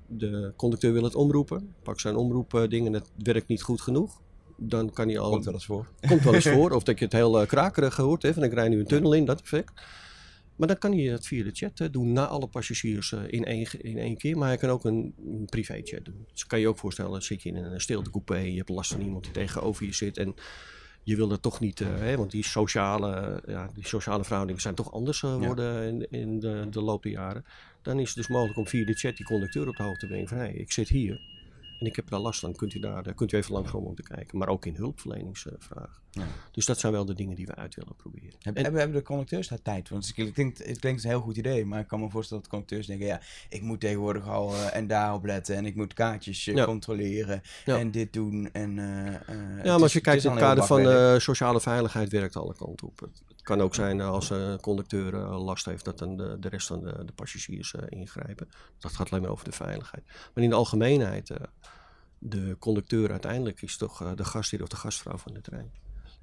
[SPEAKER 2] De conducteur wil het omroepen, pak zijn omroepding en het werkt niet goed genoeg. Dan kan hij al...
[SPEAKER 1] Komt wel eens voor.
[SPEAKER 2] Komt wel eens voor. Of dat je het heel uh, krakerig hoort. Hè, van ik rij nu een tunnel in, dat effect. Maar dan kan hij het via de chat uh, doen na alle passagiers uh, in, één, in één keer. Maar hij kan ook een, een privé chat doen. Dus kan je ook voorstellen, zit je in een stilte coupé. Je hebt last van iemand die tegenover je zit. En je wil er toch niet, uh, hè, want die sociale, ja, die sociale verhoudingen zijn toch anders geworden ja. in, in de, de loop der jaren. Dan is het dus mogelijk om via de chat die conducteur op de hoogte te brengen van hé, hey, ik zit hier en ik heb daar last van. Kunt u daar kunt u even langskomen om te kijken. Maar ook in hulpverleningsvragen. Ja. Dus dat zijn wel de dingen die we uit willen proberen.
[SPEAKER 1] En, hebben de conducteurs daar tijd Want het klinkt, het klinkt een heel goed idee. Maar ik kan me voorstellen dat conducteurs denken... ja, ik moet tegenwoordig al uh, en daarop letten. En ik moet kaartjes uh, ja. controleren. Ja. En dit doen. En, uh,
[SPEAKER 2] ja, maar als je kijkt in het kader van sociale veiligheid... werkt alle kanten op. Het kan ook zijn als een conducteur last heeft... dat dan de, de rest van de, de passagiers ingrijpen. Dat gaat alleen maar over de veiligheid. Maar in de algemeenheid de conducteur uiteindelijk is toch de gastheer of de gastvrouw van de trein.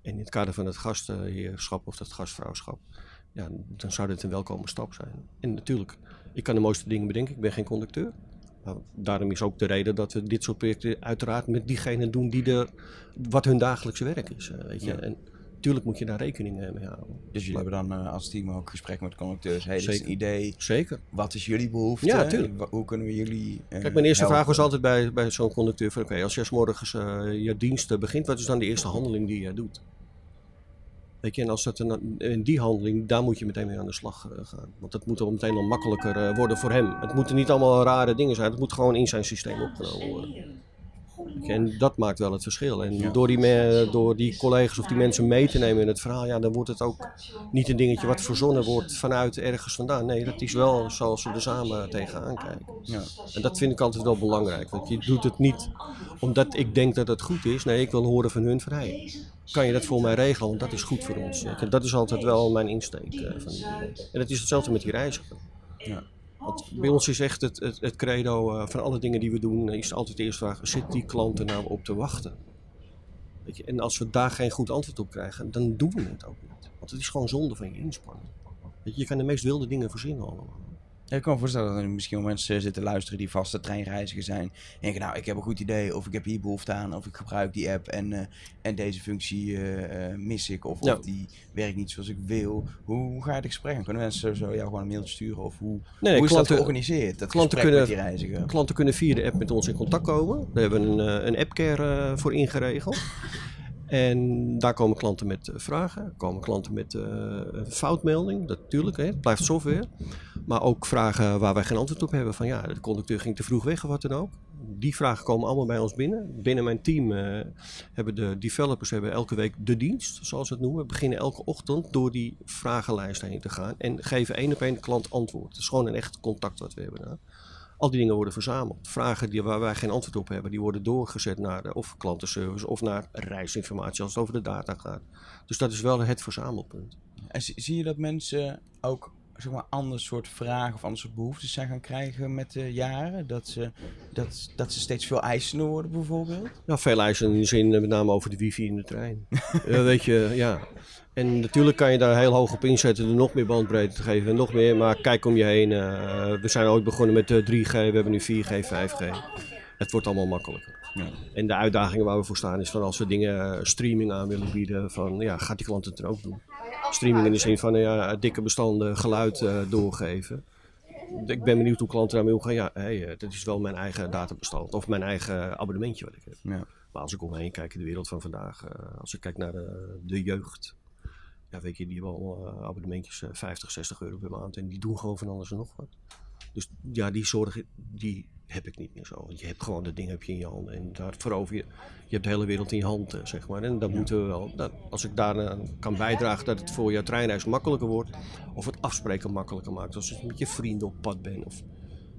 [SPEAKER 2] En in het kader van het gastheerschap of het gastvrouwschap, ja, dan zou dit een welkome stap zijn. En natuurlijk, ik kan de mooiste dingen bedenken, ik ben geen conducteur. Maar daarom is ook de reden dat we dit soort projecten uiteraard met diegenen doen die er, wat hun dagelijkse werk is. Weet je. Ja. En Tuurlijk moet je daar rekening mee houden.
[SPEAKER 1] Dus jullie hebben dan uh, als team ook gesprek met conducteurs. Hey, is een idee.
[SPEAKER 2] Zeker.
[SPEAKER 1] Wat is jullie behoefte?
[SPEAKER 2] Ja, tuurlijk.
[SPEAKER 1] Hoe kunnen we jullie
[SPEAKER 2] uh, Kijk, mijn eerste vraag was altijd bij, bij zo'n conducteur van... Oké, als je s morgens uh, je dienst begint, wat is dan de eerste handeling die je doet? Weet je, en als dat een, in die handeling, daar moet je meteen mee aan de slag gaan. Want dat moet dan meteen al makkelijker worden voor hem. Het moeten niet allemaal rare dingen zijn. Het moet gewoon in zijn systeem opgenomen worden. En dat maakt wel het verschil. En ja. door, die me, door die collega's of die mensen mee te nemen in het verhaal, ja, dan wordt het ook niet een dingetje wat verzonnen wordt vanuit ergens vandaan. Nee, dat is wel zoals we er samen tegenaan kijken. Ja. En dat vind ik altijd wel belangrijk. Want je doet het niet omdat ik denk dat het goed is. Nee, ik wil horen van hun van hey, kan je dat voor mij regelen? Want dat is goed voor ons. En dat is altijd wel mijn insteek. Uh, van die, en dat is hetzelfde met die reiziger. Ja. Want bij ons is echt het, het, het credo uh, van alle dingen die we doen, is altijd de eerste vraag: zit die klant er nou op te wachten? Weet je, en als we daar geen goed antwoord op krijgen, dan doen we het ook niet. Want het is gewoon zonde van je inspanning. Weet je, je kan de meest wilde dingen verzinnen allemaal.
[SPEAKER 1] Ik kan me voorstellen dat er misschien wel mensen zitten luisteren die vaste treinreizigers zijn. En denken, nou, ik heb een goed idee, of ik heb hier behoefte aan, of ik gebruik die app en, uh, en deze functie uh, uh, mis ik, of, ja. of, die werkt niet zoals ik wil. Hoe, ga je het gesprek aan? Kunnen mensen zo jou gewoon een mailtje sturen? Of hoe,
[SPEAKER 2] nee,
[SPEAKER 1] hoe
[SPEAKER 2] klanten,
[SPEAKER 1] is dat georganiseerd, dat
[SPEAKER 2] klanten
[SPEAKER 1] kunnen,
[SPEAKER 2] met
[SPEAKER 1] die reiziger?
[SPEAKER 2] Klanten kunnen via de app met ons in contact komen. Daar hebben we een, een appcare voor ingeregeld. En daar komen klanten met vragen, komen klanten met uh, een foutmelding, natuurlijk, hè, het blijft software. Maar ook vragen waar wij geen antwoord op hebben, van ja, de conducteur ging te vroeg weg of wat dan ook. Die vragen komen allemaal bij ons binnen. Binnen mijn team uh, hebben de developers hebben elke week de dienst, zoals we het noemen. Beginnen elke ochtend door die vragenlijst heen te gaan en geven één op één klant antwoord. Het is gewoon een echt contact wat we hebben daar. Al die dingen worden verzameld. Vragen die, waar wij geen antwoord op hebben, die worden doorgezet naar de, of klantenservice of naar reisinformatie als het over de data gaat. Dus dat is wel het verzamelpunt.
[SPEAKER 1] En zie je dat mensen ook zeg maar, ander soort vragen of ander soort behoeftes zijn gaan krijgen met de jaren? Dat ze, dat, dat ze steeds veel eisender worden bijvoorbeeld?
[SPEAKER 2] Ja, veel eisen in de zin met name over de wifi in de trein. uh, weet je, ja. En natuurlijk kan je daar heel hoog op inzetten er nog meer bandbreedte te geven en nog meer. Maar kijk om je heen. Uh, we zijn ooit begonnen met 3G, we hebben nu 4G, 5G. Het wordt allemaal makkelijker. Ja. En de uitdagingen waar we voor staan is van als we dingen streaming aan willen bieden, van ja, gaat die klant het er ook doen? Streaming in de zin van ja, dikke bestanden geluid uh, doorgeven. Ik ben benieuwd hoe klanten daarmee omgaan. Ja, hey, dit is wel mijn eigen databestand of mijn eigen abonnementje wat ik heb. Ja. Maar als ik omheen kijk in de wereld van vandaag, uh, als ik kijk naar de jeugd, ja, weet je, die hebben al uh, abonnementjes uh, 50, 60 euro per maand en die doen gewoon van alles en nog wat. Dus ja, die zorg die heb ik niet meer zo. Je hebt gewoon de dingen heb je in je handen en daar verover je, je hebt de hele wereld in je hand, zeg maar. En ja. moeten we wel, dat, als ik daar kan bijdragen dat het voor je treinreis makkelijker wordt, of het afspreken makkelijker maakt, als je met je vrienden op pad bent of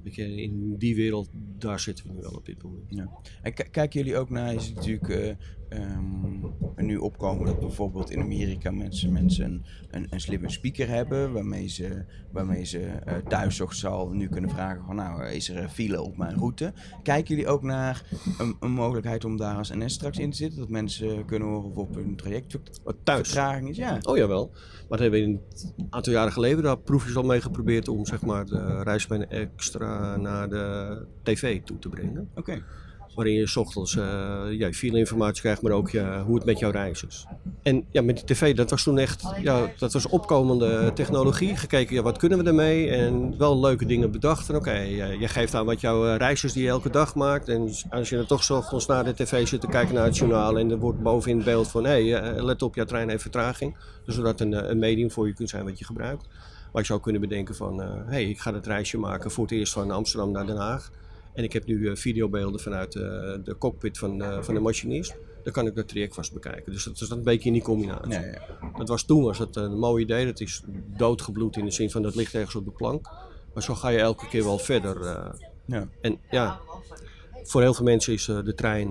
[SPEAKER 2] Weet je, in die wereld, daar zitten we nu wel op dit moment.
[SPEAKER 1] Ja. En kijken jullie ook naar, is natuurlijk uh, um, nu opkomen dat bijvoorbeeld in Amerika mensen, mensen een, een, een slimme speaker hebben, waarmee ze, waarmee ze uh, thuis zal nu kunnen vragen van nou, is er een file op mijn route? Kijken jullie ook naar een, een mogelijkheid om daar als NS straks in te zitten, dat mensen kunnen horen of op hun traject
[SPEAKER 2] thuis
[SPEAKER 1] vertraging is? Ja.
[SPEAKER 2] Oh jawel, maar dat hebben we een aantal jaren geleden daar proefjes al mee geprobeerd om zeg maar de reisbenen extra naar de tv toe te brengen.
[SPEAKER 1] Oké. Okay.
[SPEAKER 2] Waarin je ochtends uh, ja, krijgt, maar ook ja, hoe het met jouw reis is. En ja, met die tv, dat was toen echt, ja, dat was opkomende technologie. Gekeken, ja, wat kunnen we ermee? En wel leuke dingen bedacht. Oké, okay, je geeft aan wat jouw eh, reizigers die je elke dag maakt. En als je dan toch ochtends naar de tv zit te kijken naar het journaal en er wordt bovenin beeld van, hé, let op, jouw trein heeft vertraging. Dus zodat een, een medium voor je kunt zijn wat je gebruikt. Maar je zou kunnen bedenken van, hé, hey, ik ga het reisje maken voor het eerst van Amsterdam naar Den Haag. En ik heb nu uh, videobeelden vanuit uh, de cockpit van, uh, van de machinist. Dan kan ik dat traject vast bekijken. Dus dat is een beetje in die combinatie. Ja. Dat was, toen was dat een mooi idee. Dat is doodgebloed in de zin van dat ligt ergens op de plank. Maar zo ga je elke keer wel verder. ja. En ja, voor heel veel mensen is de trein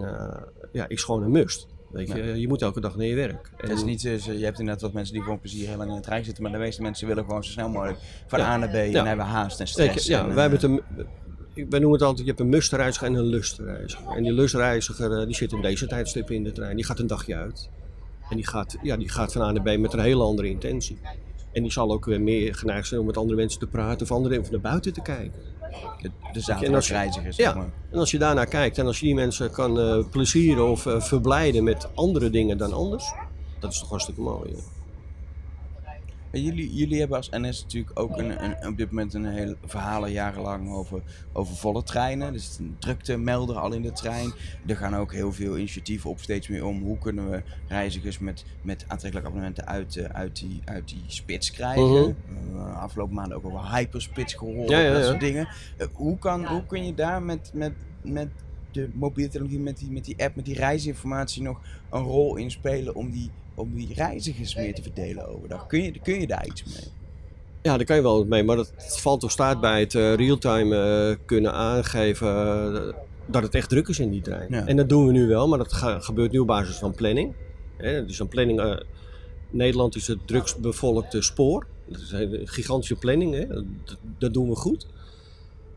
[SPEAKER 2] ja, is gewoon een must. Weet je, je moet elke dag naar je werk.
[SPEAKER 1] En het is niet, je hebt inderdaad wat mensen die gewoon plezier heel lang in de trein zitten, maar de meeste mensen willen gewoon zo snel mogelijk van A naar B en hebben haast en stress.
[SPEAKER 2] ja, wij hebben het wij noemen het altijd, je hebt een mustreiziger en een lustreiziger. En die lustreiziger eh, die zit in deze tijdstippen in de trein. Die gaat een dagje uit. En die gaat, ja, die gaat van A naar B met een hele andere intentie. En die zal ook weer meer geneigd zijn om met andere mensen te praten of andere even naar buiten te kijken.
[SPEAKER 1] De, de zaterdagreizigers,
[SPEAKER 2] ja, maar. en als je daarnaar kijkt en als je die mensen kan uh, plezieren of uh, verblijden met andere dingen dan anders, dat is toch hartstikke mooi.
[SPEAKER 1] Jullie, jullie hebben als NS natuurlijk ook een, een, op dit moment een hele verhalen jarenlang over, over volle treinen. Dus een drukte melder al in de trein. Er gaan ook heel veel initiatieven op steeds meer om. Hoe kunnen we reizigers met, met aantrekkelijke abonnementen uit, uh, uit, die, uit die spits krijgen. Uh, afgelopen maanden ook over hyperspits gehoord. Ja, ja, dat soort dingen. Uh, hoe, kan, hoe kun je daar met, met, met de mobiele technologie, met die, met die app, met die reisinformatie nog een rol in spelen om die om die reizigers meer te verdelen overdag. Kun je, kun je daar iets mee?
[SPEAKER 2] Ja, daar kan je wel mee, maar dat valt of staat bij het uh, real-time uh, kunnen aangeven uh, dat het echt druk is in die trein. Ja. En dat doen we nu wel, maar dat gebeurt nu op basis van planning. Hè, dus een planning, Nederland is het drukst bevolkte spoor. Dat is een gigantische planning, hè. Dat, dat doen we goed.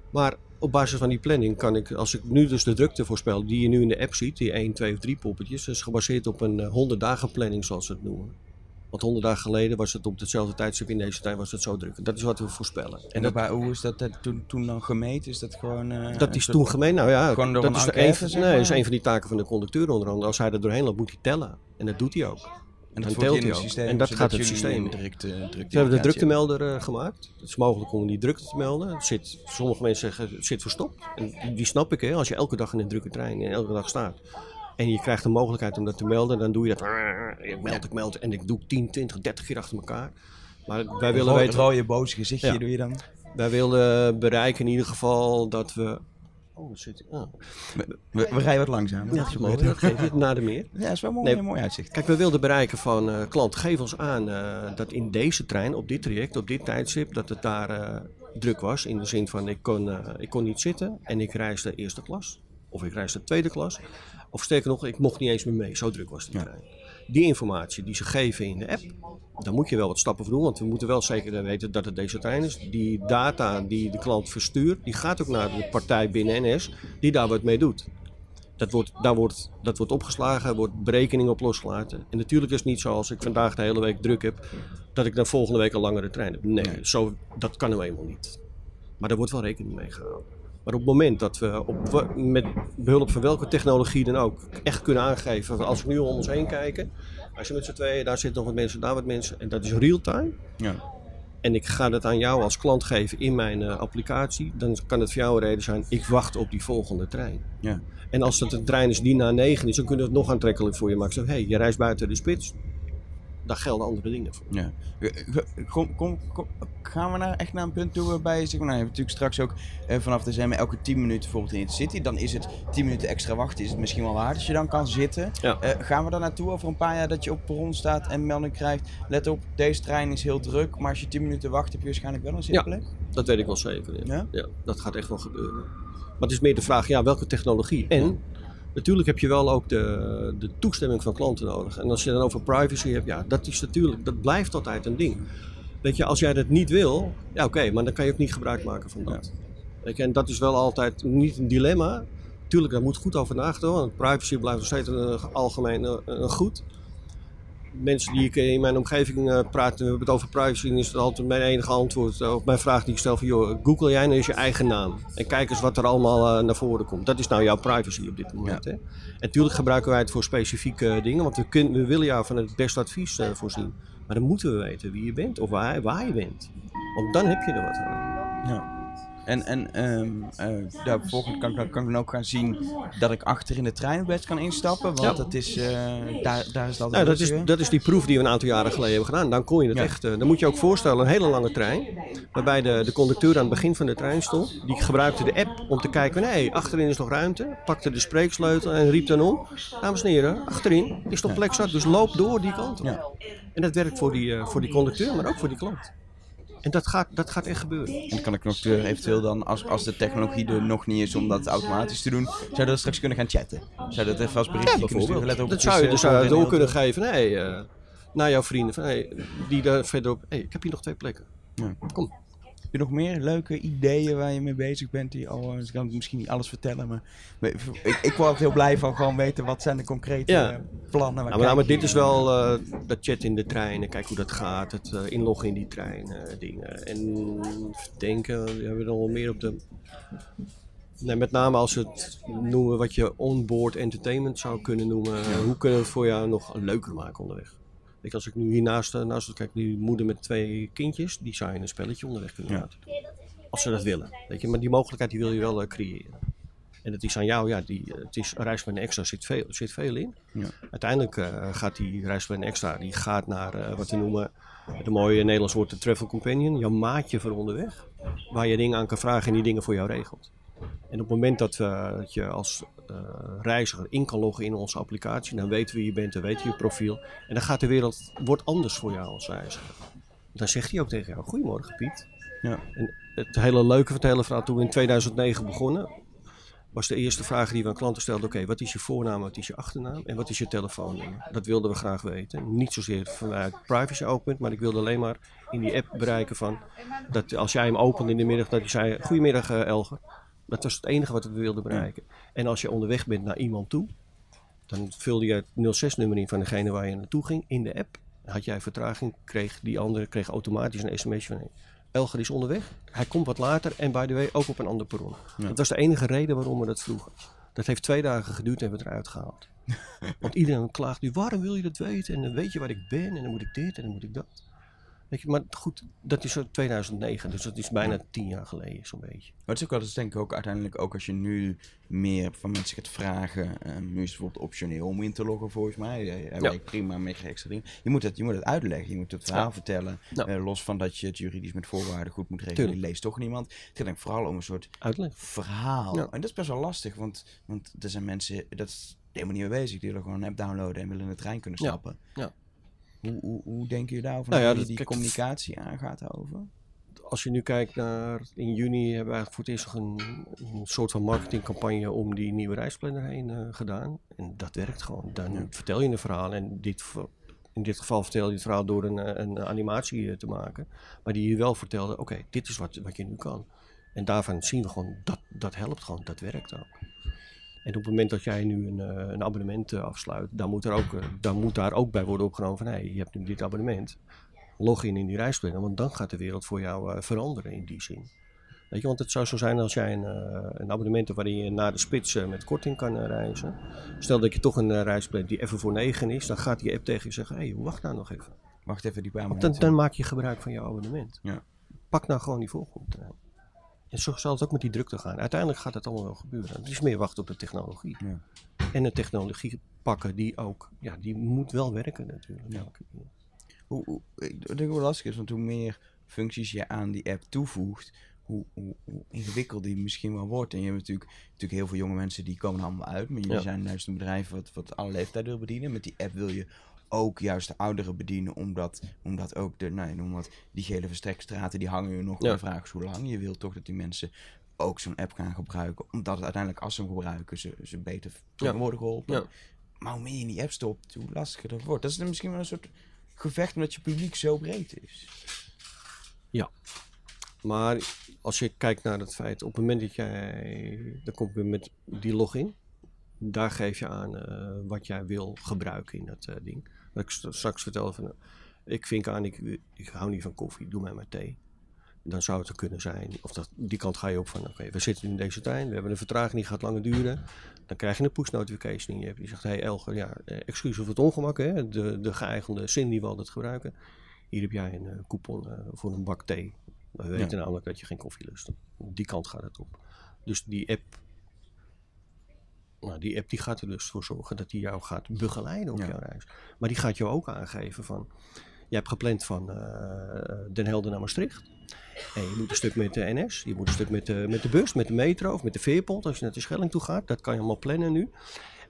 [SPEAKER 2] Maar op basis van die planning kan ik, als ik nu dus de drukte voorspel die je nu in de app ziet, die 1, 2 of 3 poppetjes, is gebaseerd op een 100 eh, dagen planning zoals ze het noemen. Want 100 dagen geleden was het op hetzelfde tijdstip in deze tijd was het zo druk. Dat is wat we voorspellen.
[SPEAKER 1] En, dat, hoe is dat, dat toen, toen dan gemeten? Is dat gewoon. Uh,
[SPEAKER 2] dat is toen gemeten. Nou ja, dat is, een, nee, is een van die taken van de conducteur onder andere. Als hij er doorheen loopt, moet hij tellen. En dat doet hij ook.
[SPEAKER 1] En dat, telt hij systeem,
[SPEAKER 2] en dat gaat het systeem. Drukte, drukte we hebben de druktemelder uh, gemaakt. Het is mogelijk om die drukte te melden. Het zit, sommige mensen zeggen het zit verstopt. En die snap ik, hè. als je elke dag in een drukke trein en elke dag staat. En je krijgt de mogelijkheid om dat te melden, dan doe je dat. Ik meld, ik meld. En ik doe 10, 20, 30 keer achter elkaar. Maar wij willen weten.
[SPEAKER 1] rode boos gezichtje ja. doe je dan?
[SPEAKER 2] Wij willen bereiken in ieder geval dat we Oh, zit oh.
[SPEAKER 1] We, we, we, rijden wat langzamer.
[SPEAKER 2] Ja, dat is mooi. Dat geeft naar de meer.
[SPEAKER 1] Ja, dat is wel mooi, nee, mooi uitzicht.
[SPEAKER 2] Kijk, we wilden bereiken van uh, klant, geef ons aan uh, dat in deze trein, op dit traject, op dit tijdstip, dat het daar uh, druk was. In de zin van, ik kon, ik kon niet zitten en ik reisde eerste klas. Of ik reisde tweede klas. Of sterker nog, ik mocht niet eens meer mee. Zo druk was die trein die informatie die ze geven in de app, daar moet je wel wat stappen voor doen. Want we moeten wel zeker weten dat het deze trein is. Die data die de klant verstuurt, die gaat ook naar de partij binnen NS die daar wat mee doet. Dat wordt, daar wordt, dat wordt opgeslagen, wordt berekening op losgelaten. En natuurlijk is het niet zo als ik vandaag de hele week druk heb, dat ik dan volgende week een langere trein heb. Nee, Zo, dat kan nou eenmaal niet. Maar daar wordt wel rekening mee gehouden. Maar op het moment dat we op, met behulp van welke technologie dan ook echt kunnen aangeven, als we nu om ons heen kijken, als je met z'n tweeën, daar zitten nog wat mensen, daar wat mensen, en dat is real-time. Ja. En ik ga dat aan jou als klant geven in mijn uh, applicatie, dan kan het voor jou een reden zijn, ik wacht op die volgende trein. Ja. En als het een trein is die na negen is, dan kunnen we het nog aantrekkelijk voor je maken. Hé, hey, je reist buiten de spits, daar gelden andere dingen voor. Ja.
[SPEAKER 1] Kom, kom, kom, gaan we naar, echt naar een punt toe waarbij zeg maar, nou, je hebt natuurlijk straks ook eh, vanaf december elke 10 minuten bijvoorbeeld in het city. Dan is het 10 minuten extra wachten, is het misschien wel waard als je dan kan zitten. Ja. Eh, gaan we daar naartoe over een paar jaar dat je op perron staat en melding krijgt. Let op, deze trein is heel druk, maar als je 10 minuten wacht heb je waarschijnlijk wel een zitplek.
[SPEAKER 2] Ja, dat weet ik wel zeker. Ja. ja. dat gaat echt wel gebeuren. Maar het is meer de vraag, ja, welke technologie? En Natuurlijk heb je wel ook de, de toestemming van klanten nodig. En als je dan over privacy hebt, ja, dat is natuurlijk, dat blijft altijd een ding. Weet je, als jij dat niet wil, ja oké, maar dan kan je ook niet gebruik maken van dat. Weet je, en dat is wel altijd niet een dilemma. Tuurlijk, daar moet goed over nagedacht worden, want privacy blijft nog steeds een, algemeen een, een goed. Mensen die ik in mijn omgeving uh, praat, we hebben het over privacy, dan is het altijd mijn enige antwoord uh, op mijn vraag die ik stel van, joh, google jij nou eens je eigen naam. En kijk eens wat er allemaal uh, naar voren komt. Dat is nou jouw privacy op dit moment. Ja. Hè? En natuurlijk gebruiken wij het voor specifieke dingen, want we, kun, we willen jou van het beste advies voorzien. Maar dan moeten we weten wie je bent of waar, waar je bent. Want dan heb je er wat aan.
[SPEAKER 1] Ja. En, en um, uh, daar volgend kan, kan, kan ik dan ook gaan zien dat ik achter in de treinbed kan instappen. Want dat is, uh, daar, daar is dat.
[SPEAKER 2] Nou, dat, is, dat is die proef die we een aantal jaren geleden hebben gedaan. Dan kon je het echt. Uh, dan moet je ook voorstellen, een hele lange trein. Waarbij de, de conducteur aan het begin van de trein stond. Die gebruikte de app om te kijken: nee, achterin is nog ruimte. Pakte de spreeksleutel en riep dan om: Dames en heren, achterin is toch plek zat. Dus loop door die kant op. En dat werkt voor die, voor die conducteur, maar ook voor die klant. En dat gaat, dat gaat echt gebeuren.
[SPEAKER 1] En kan ik nog eventueel dan, als, als de technologie er nog niet is om dat automatisch te doen, zou je dat straks kunnen gaan chatten? Zou dat even als berichtje
[SPEAKER 2] ja,
[SPEAKER 1] kunnen sturen?
[SPEAKER 2] Let op, dat zou je, dus, uh, door kunnen geven. Nee, uh, naar jouw vrienden. Van, hey, die daar verderop. Hey, ik heb hier nog twee plekken. Ja. Kom
[SPEAKER 1] je nog meer leuke ideeën waar je mee bezig bent? Die al, ik kan misschien niet alles vertellen, maar ik, ik word heel blij van gewoon weten wat zijn de concrete ja. plannen.
[SPEAKER 2] Ja, maar, maar dit is wel uh, dat chat in de trein kijk hoe dat gaat. Het uh, inloggen in die trein uh, dingen. En denken, we hebben er wel meer op de... Nee, met name als we het noemen wat je onboard entertainment zou kunnen noemen. Hoe kunnen we het voor jou nog leuker maken onderweg? Ik, als ik nu hiernaast eh, naast kijk, die moeder met twee kindjes, die zou je een spelletje onderweg kunnen laten. Als ze dat willen. Weet je, maar die mogelijkheid die wil je wel uh, creëren. En het is aan jou, ja, die, eh, het is reisplan extra zit veel, zit veel in. Ja. Uiteindelijk uh, gaat die reisplan extra, die gaat naar uh, wat we noemen, de mooie Nederlands woord de travel companion, jouw maatje voor onderweg. Waar je dingen aan kan vragen en die dingen voor jou regelt. En op het moment dat, dat je als uh, reiziger in kan loggen in onze applicatie, dan weten we wie je bent, dan weten we je profiel. En dan gaat de wereld, wordt anders voor jou als reiziger. Dan zegt hij ook tegen jou, goedemorgen Piet. Ja. En het hele leuke van het hele verhaal, toen we in 2009 begonnen, was de eerste vraag die we aan klanten stelden: Oké, wat is je voornaam, wat is je achternaam en wat is je telefoonnummer? Dat wilden we graag weten. Niet zozeer vanuit privacy oogpunt, maar ik wilde alleen maar in die app bereiken van dat als jij hem opende in de middag, dat hij zei: Goedemiddag uh, Elger. Dat was het enige wat we wilden bereiken. En als je onderweg bent naar iemand toe, dan vulde je het 06-nummer in van degene waar je naartoe ging in de app. Had jij vertraging, kreeg die andere kreeg automatisch een sms van Elger is onderweg. Hij komt wat later en by the way ook op een ander perron. Dat was de enige reden waarom we dat vroegen. Dat heeft twee dagen geduurd en we het eruit gehaald. Want iedereen klaagt nu, waarom wil je dat weten? En dan weet je waar ik ben en dan moet ik dit en dan moet ik dat. Weet je, maar goed, dat is 2009, dus dat is bijna tien jaar geleden zo'n beetje. Maar
[SPEAKER 1] het is ook wel eens denk ik ook uiteindelijk ook als je nu meer van mensen gaat vragen, um, nu is het bijvoorbeeld optioneel om in te loggen volgens mij, ja. prima extra dingen. Je moet, het, je moet het uitleggen, je moet het verhaal vertellen, uh, los van dat je het juridisch met voorwaarden goed moet regelen, je leest toch niemand. Het gaat denk vooral om een soort Uitleg. verhaal. En dat is best wel lastig, want, want er zijn mensen, dat is helemaal niet mee bezig, die willen gewoon een app downloaden en willen in de trein kunnen stappen. ja. Hoe, hoe, hoe denken jullie daarover? Nou ja, dat, die communicatie aangaat daarover?
[SPEAKER 2] Als je nu kijkt naar in juni hebben we eigenlijk voor het eerst een, een soort van marketingcampagne om die nieuwe reisplanner heen uh, gedaan. En dat werkt gewoon. Dan vertel je een verhaal en dit, in dit geval vertel je het verhaal door een, eh, een animatie eh, te maken. Maar die je wel vertelde, oké, dit is wat, wat je nu kan. En daarvan zien we gewoon, dat, dat helpt gewoon, dat werkt ook. En op het moment dat jij nu een, eh, een abonnement eh, afsluit, dan moet, er ook, eh, dan moet daar ook bij worden opgenomen van hé, hey, je hebt nu dit abonnement. Log in in die reisplanner, want dan gaat de wereld voor jou veranderen in die zin. Weet je, want het zou zo zijn als jij een, een abonnement hebt waarin je naar de spits met korting kan reizen. Stel dat je toch een reisplan die even voor 9 is, dan gaat die app tegen je zeggen: hé, hey, wacht nou nog even.
[SPEAKER 1] Wacht even die paar
[SPEAKER 2] Dan, dan, maak je gebruik van jouw abonnement. Ja. Pak nou gewoon die volgende trein. En zo zal het ook met die drukte gaan. Uiteindelijk gaat het allemaal wel gebeuren. Het is meer wachten op de technologie. Ja. En de technologie pakken die ook, ja, die moet wel werken natuurlijk. Ja.
[SPEAKER 1] Hoe, hoe, ik denk wel lastig is, want hoe meer functies je aan die app toevoegt, hoe, hoe, hoe, ingewikkeld die misschien wel wordt. En je hebt natuurlijk, natuurlijk heel veel jonge mensen die komen allemaal uit. Maar jullie zijn juist een bedrijf wat, wat alle leeftijden wil bedienen. Met die app wil je ook juist de ouderen bedienen, omdat, omdat ook de, nou, noem wat, die gele verstrekstraten, die hangen je nog ja. de vraag hoe lang. Je wilt toch dat die mensen ook zo'n app gaan gebruiken, omdat het uiteindelijk als ze hem gebruiken, ze, ze beter ja. worden geholpen. Ja. Maar hoe meer je in die app stopt, hoe lastiger dat wordt. Dat is misschien wel een soort gevecht omdat je publiek zo breed is.
[SPEAKER 2] Ja, maar als je kijkt naar het feit, op het moment dat jij, dan komt weer met die login, daar geef je aan wat jij wil gebruiken in dat ding. Wat ik straks vertelde van, ik vink aan, ik, ik hou niet van koffie, doe mij maar thee dan zou het er kunnen zijn. Of dat, die kant ga je op van, oké, we zitten in deze trein, we hebben een vertraging, die gaat langer duren. Dan krijg je een push notification in je Die zegt, hey Elger, ja, eh, excuus voor het ongemak, hè, de, de geëigende zin die we altijd gebruiken. Hier heb jij een uh, coupon uh, voor een bak thee. We weten namelijk dat je geen koffie lust. Die kant gaat het op. Dus die app, nou, die app die gaat er dus voor zorgen dat die jou gaat begeleiden op jouw reis. Maar die gaat jou ook aangeven van, je hebt gepland van Den Helder naar Maastricht. En je moet een stuk met de NS, je moet een stuk met de, met de bus, met de metro of met de veerpont als je naar de Schelling toe gaat. Dat kan je allemaal plannen nu.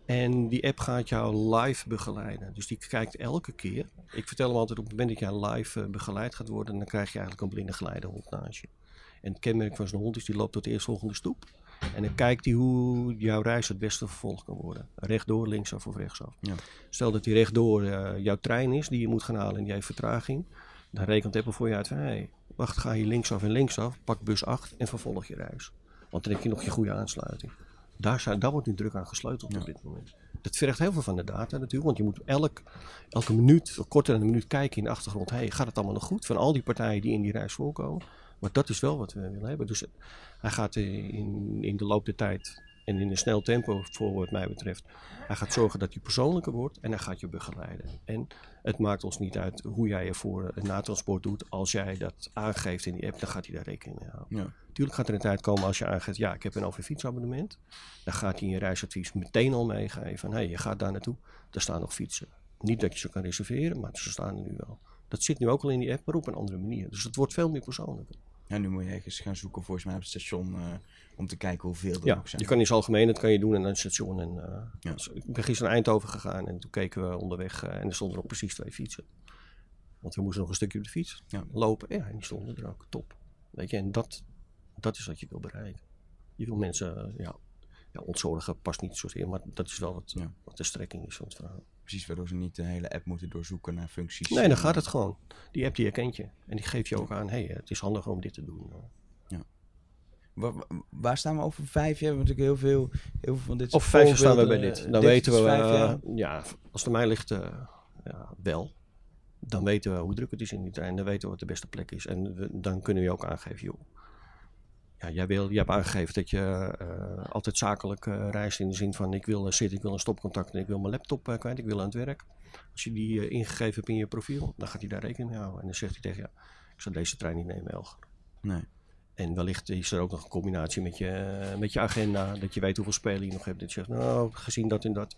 [SPEAKER 2] En die app gaat jou live begeleiden. Dus die kijkt elke keer. Ik vertel hem altijd op het moment dat jij live uh, begeleid gaat worden, dan krijg je eigenlijk een blinde geleidehond naast je. En het kenmerk van zo'n hond is die loopt tot de eerstvolgende stoep. En dan kijkt hij hoe jouw reis het beste vervolgd kan worden. Rechtdoor, linksaf of rechtsaf. Ja. Stel dat die rechtdoor uh, jouw trein is die je moet gaan halen en die heeft vertraging. Dan rekent Apple voor je uit van, hey, wacht, ga je linksaf en linksaf, pak bus 8 en vervolg je reis. Want dan heb je nog je goede aansluiting. Daar, zijn, daar wordt nu druk aan gesleuteld op dit moment. Dat vergt heel veel van de data natuurlijk, want je moet elk, elke minuut, of korter dan een minuut kijken in de achtergrond. Hey, gaat het allemaal nog goed? Van al die partijen die in die reis voorkomen. Maar dat is wel wat we willen hebben. Dus hij gaat in, in de loop der tijd en in een snel tempo voor wat mij betreft. Hij gaat zorgen dat je persoonlijker wordt en hij gaat je begeleiden. En het maakt ons niet uit hoe jij je voor een natransport doet. Als jij dat aangeeft in die app, dan gaat hij daar rekening mee houden. Ja. Tuurlijk gaat er een tijd komen als je aangeeft, ja, ik heb een OV-fietsabonnement. Dan gaat hij je reisadvies meteen al meegeven van, hé, hey, je gaat daar naartoe. Daar staan nog fietsen. Niet dat je ze kan reserveren, maar ze staan er nu wel. Dat zit nu ook al in die app, maar op een andere manier. Dus het wordt veel meer persoonlijker.
[SPEAKER 1] Ja, nu moet je ergens gaan zoeken volgens mij op het station uh, om te kijken hoeveel er
[SPEAKER 2] ja, zijn. je kan iets algemeen, dat kan je doen en dan het station. En, uh, ja. dus ik ben gisteren naar Eindhoven gegaan en toen keken we onderweg uh, en er stonden nog precies twee fietsen. Want we moesten nog een stukje op de fiets ja. lopen. Ja, en die stonden er ook. Top. Weet je, en dat, dat is wat je wil bereiken. Je wil mensen ja, ja, ontzorgen past niet zozeer, maar dat is wel wat, ja. wat de strekking is van het verhaal.
[SPEAKER 1] Precies, waardoor ze niet de hele app moeten doorzoeken naar functies.
[SPEAKER 2] Nee, dan gaat het gewoon. Die app die herkent je. En die geeft je ook aan, hé, hey, het is handig om dit te doen. Ja.
[SPEAKER 1] Waar, waar, staan we over vijf jaar? Want natuurlijk heel veel, heel veel van dit
[SPEAKER 2] Of vijf jaar staan we bij dit. Dan weten we, uh, ja, als het mij ligt, uh, ja, wel. Dan weten we hoe druk het is in die trein. Dan weten we wat de beste plek is. En dan kunnen we ook aangeven, joh ja, jij, wil, je hebt aangegeven dat je uh, altijd zakelijk uh, reist in de zin van ik wil uh, zitten, ik wil een stopcontact en ik wil mijn laptop kwijt, ik wil aan het werk. Als je die ingegeven hebt in je profiel, dan gaat hij daar rekening mee houden. En dan zegt hij tegen je, ik zal deze trein niet nemen, Elger. Nee. En wellicht is er ook nog een combinatie met je, met je agenda, dat je weet hoeveel spelen je nog hebt. Dat je zegt, nou, gezien dat en dat,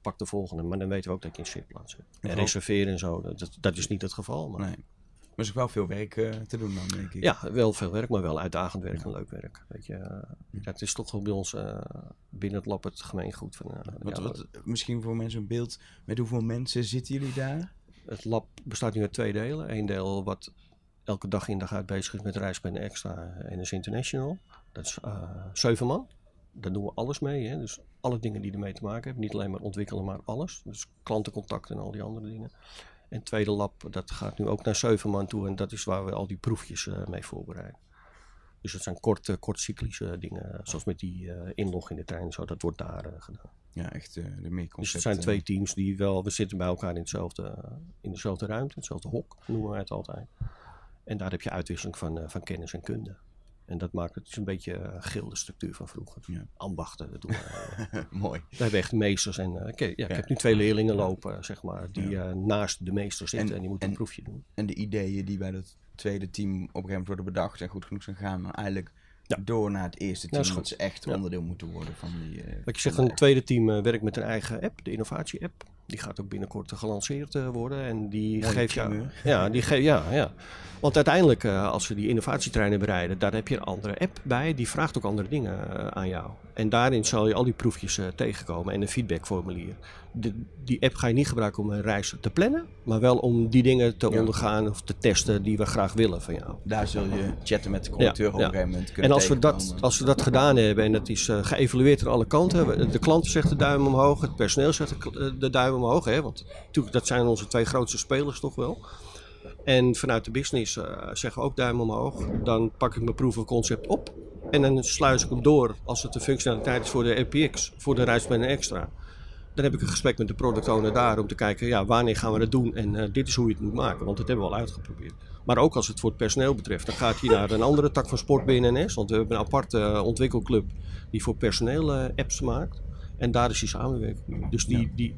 [SPEAKER 2] pak de volgende. Maar dan weten we ook dat je in zitplaats hebt. En reserveren en zo, dat, dat is niet het geval. Maar... Nee.
[SPEAKER 1] Maar is ook wel veel werk uh, te doen dan, denk ik.
[SPEAKER 2] Ja, wel veel werk, maar wel uitdagend werk en leuk werk. Weet je, uh, het is toch wel bij ons uh, binnen het lab het gemeengoed. Van,
[SPEAKER 1] wat, ja, wat, misschien voor mensen een beeld, met hoeveel mensen zitten jullie daar?
[SPEAKER 2] Het lab bestaat nu uit twee delen. Eén deel wat elke dag in dag uit bezig is met Reisplan Extra en is International. Dat is zeven man. Daar doen we alles mee. Hè? Dus alle dingen die ermee te maken hebben. Niet alleen maar ontwikkelen, maar alles. Dus klantencontact en al die andere dingen. En het tweede lab, dat gaat nu ook naar zeven man toe. En dat is waar we al die proefjes uh, mee voorbereiden. Dus dat zijn korte, kortcyclische dingen. Zoals met die uh, inlog in de trein. Zo, dat wordt daar uh, gedaan.
[SPEAKER 1] Ja, echt de meer
[SPEAKER 2] Dus het zijn twee teams die wel... We zitten bij elkaar in, hetzelfde, in dezelfde ruimte. Hetzelfde hok noemen we het altijd. En daar heb je uitwisseling van, van kennis en kunde. En dat maakt het een beetje uh, gilde structuur van vroeger. Ja. Ambachten, dat doen we.
[SPEAKER 1] Mooi.
[SPEAKER 2] We hebben echt meesters. En uh, ja, ik heb nu twee leerlingen lopen, zeg maar, die naast de meester zitten en, en die moeten een proefje doen.
[SPEAKER 1] En de ideeën die bij het tweede team op een gegeven moment worden bedacht en goed genoeg zijn gaan, dan eigenlijk door naar het eerste team, dat ze echt onderdeel moeten worden van die...
[SPEAKER 2] Wat je zegt, een tweede team werkt met een eigen app, de innovatie-app. Die gaat ook binnenkort gelanceerd worden en die geeft jou... Ja, die geeft, ja, ja. Want uiteindelijk, uh, als we die innovatietreinen bereiden, daar heb je een andere app bij. Die vraagt ook andere dingen uh, aan jou. En daarin zal je al die proefjes uh, tegenkomen en een feedbackformulier. De, die app ga je niet gebruiken om een reis te plannen, maar wel om die dingen te ondergaan of te testen die we graag willen van jou.
[SPEAKER 1] Daar zul je chatten met de conducteur ja, op een gegeven moment kunnen
[SPEAKER 2] En als we, dat, als we dat gedaan hebben en dat is geëvalueerd aan alle kanten, de klant zegt de duim omhoog, het personeel zegt de, de duim omhoog, hè, want natuurlijk dat zijn onze twee grootste spelers toch wel. En vanuit de business uh, zeggen we ook duim omhoog. Dan pak ik mijn proof of concept op. En dan sluis ik hem door als het de functionaliteit is voor de RPX, voor de Rijdspanner Extra. Dan heb ik een gesprek met de product owner daar om te kijken, ja, wanneer gaan we dat doen en uh, dit is hoe je het moet maken, want dat hebben we al uitgeprobeerd. Maar ook als het voor het personeel betreft, dan gaat hij naar een andere tak van sport binnen NS, want we hebben een aparte uh, ontwikkelclub die voor personeel uh, apps maakt. En daar is die samenwerking. Dus die, ja. die,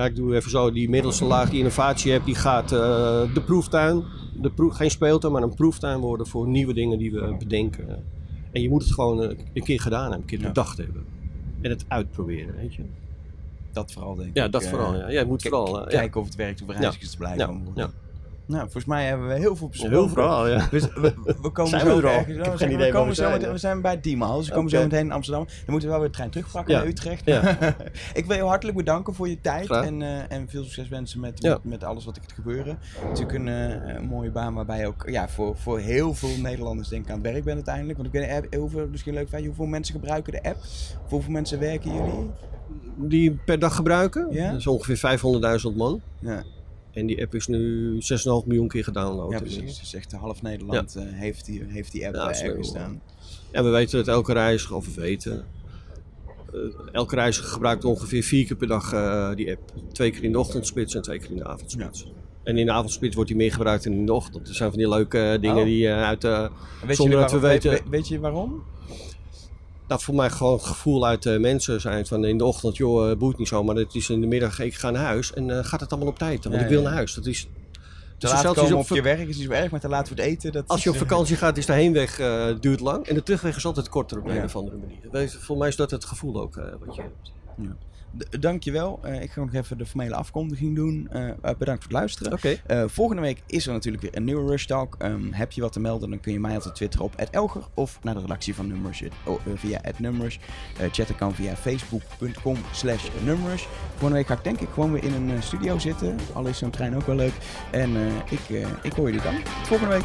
[SPEAKER 2] ja, ik doe even zo, die middelste laag, die innovatie hebt, die gaat uh, de proeftuin, de proef, geen speeltuin, maar een proeftuin worden voor nieuwe dingen die we bedenken. En je moet het gewoon een keer gedaan hebben, een keer ja. bedacht hebben. En het uitproberen, weet je.
[SPEAKER 1] Dat vooral, denk ik.
[SPEAKER 2] Ja, dat vooral. Ja. ja je moet vooral
[SPEAKER 1] kijken of het werkt, of er reizigers te blijven
[SPEAKER 2] ja.
[SPEAKER 1] Nou, volgens mij hebben we heel veel besproken.
[SPEAKER 2] Heel veel, ja.
[SPEAKER 1] Dus we, we komen
[SPEAKER 2] zijn
[SPEAKER 1] zo
[SPEAKER 2] we er al?
[SPEAKER 1] ergens-
[SPEAKER 2] Ik heb
[SPEAKER 1] we
[SPEAKER 2] geen
[SPEAKER 1] zijn-
[SPEAKER 2] idee
[SPEAKER 1] we,
[SPEAKER 2] waar
[SPEAKER 1] komen
[SPEAKER 2] we
[SPEAKER 1] zo
[SPEAKER 2] zijn.
[SPEAKER 1] meteen, we zijn bij Diemals. Dus we komen zo meteen in Amsterdam. Dan moeten we wel weer de trein terugpakken
[SPEAKER 2] Ja.
[SPEAKER 1] naar Utrecht.
[SPEAKER 2] Ja.
[SPEAKER 1] ik wil je hartelijk bedanken voor je tijd.
[SPEAKER 2] Graag.
[SPEAKER 1] En, eh, en veel succes wensen met,
[SPEAKER 2] Ja.
[SPEAKER 1] met, met alles wat ik het gebeuren. Het is natuurlijk een, eh, een mooie baan waarbij je ook ja, voor, voor heel veel Nederlanders denk ik aan het werk bent uiteindelijk. Want ik weet niet, heel veel, misschien leuk feit, hoeveel mensen gebruiken de app? Voor hoeveel mensen werken jullie?
[SPEAKER 2] Die per dag gebruiken.
[SPEAKER 1] Ja?
[SPEAKER 2] Dat is ongeveer 500.000 man.
[SPEAKER 1] Ja,
[SPEAKER 2] En die app is nu 6,5 miljoen keer gedownload.
[SPEAKER 1] ja precies. Dus echt half Nederland eh, heeft, die, heeft die app
[SPEAKER 2] Ja, dat
[SPEAKER 1] ergens staan.
[SPEAKER 2] En we weten dat elke reiziger, of we weten, eh, elke reiziger gebruikt ongeveer vier keer per dag eh, die app. Twee keer in de ochtendspits en twee keer in de avondspits. En in de avondspits wordt die meer gebruikt dan in de ochtend. Er zijn van die leuke dingen
[SPEAKER 1] Oh.
[SPEAKER 2] die uit...
[SPEAKER 1] Weet
[SPEAKER 2] Zonder dat we weten-
[SPEAKER 1] Weet, weet je waarom?
[SPEAKER 2] Dat voor mij gewoon het gevoel uit de mensen zijn van in de ochtend, joh, eh, boeit niet zo. Maar het is in de middag, ik ga naar huis. En eh, gaat het allemaal op tijd? Want
[SPEAKER 1] Ja,
[SPEAKER 2] ik wil
[SPEAKER 1] ja.
[SPEAKER 2] naar huis. Dat is...
[SPEAKER 1] Te
[SPEAKER 2] Dus
[SPEAKER 1] laat komen op je werk is niet zo erg, maar te laat voor het eten. Dat
[SPEAKER 2] Als je op
[SPEAKER 1] eh,
[SPEAKER 2] vakantie gaat, is de heenweg eh, duurt lang en de terugweg is altijd korter op een
[SPEAKER 1] Ja.
[SPEAKER 2] of andere manier. Voor mij is dat het gevoel ook eh, wat je hebt.
[SPEAKER 1] D- Dankjewel. Eh ik ga nog even de formele afkondiging doen. Eh, eh, bedankt voor het luisteren. Volgende week is er natuurlijk weer een nieuwe Rush Talk. Ehm, heb je wat te melden, dan kun je mij altijd twitteren op @elger of naar de redactie van Numbers oh, via @numbers. Chatten kan via facebook.com slash numbers. Volgende week ga ik denk ik gewoon weer in een studio zitten. Al is zo'n trein ook wel leuk. En ik, ik hoor jullie dan. Tot volgende week.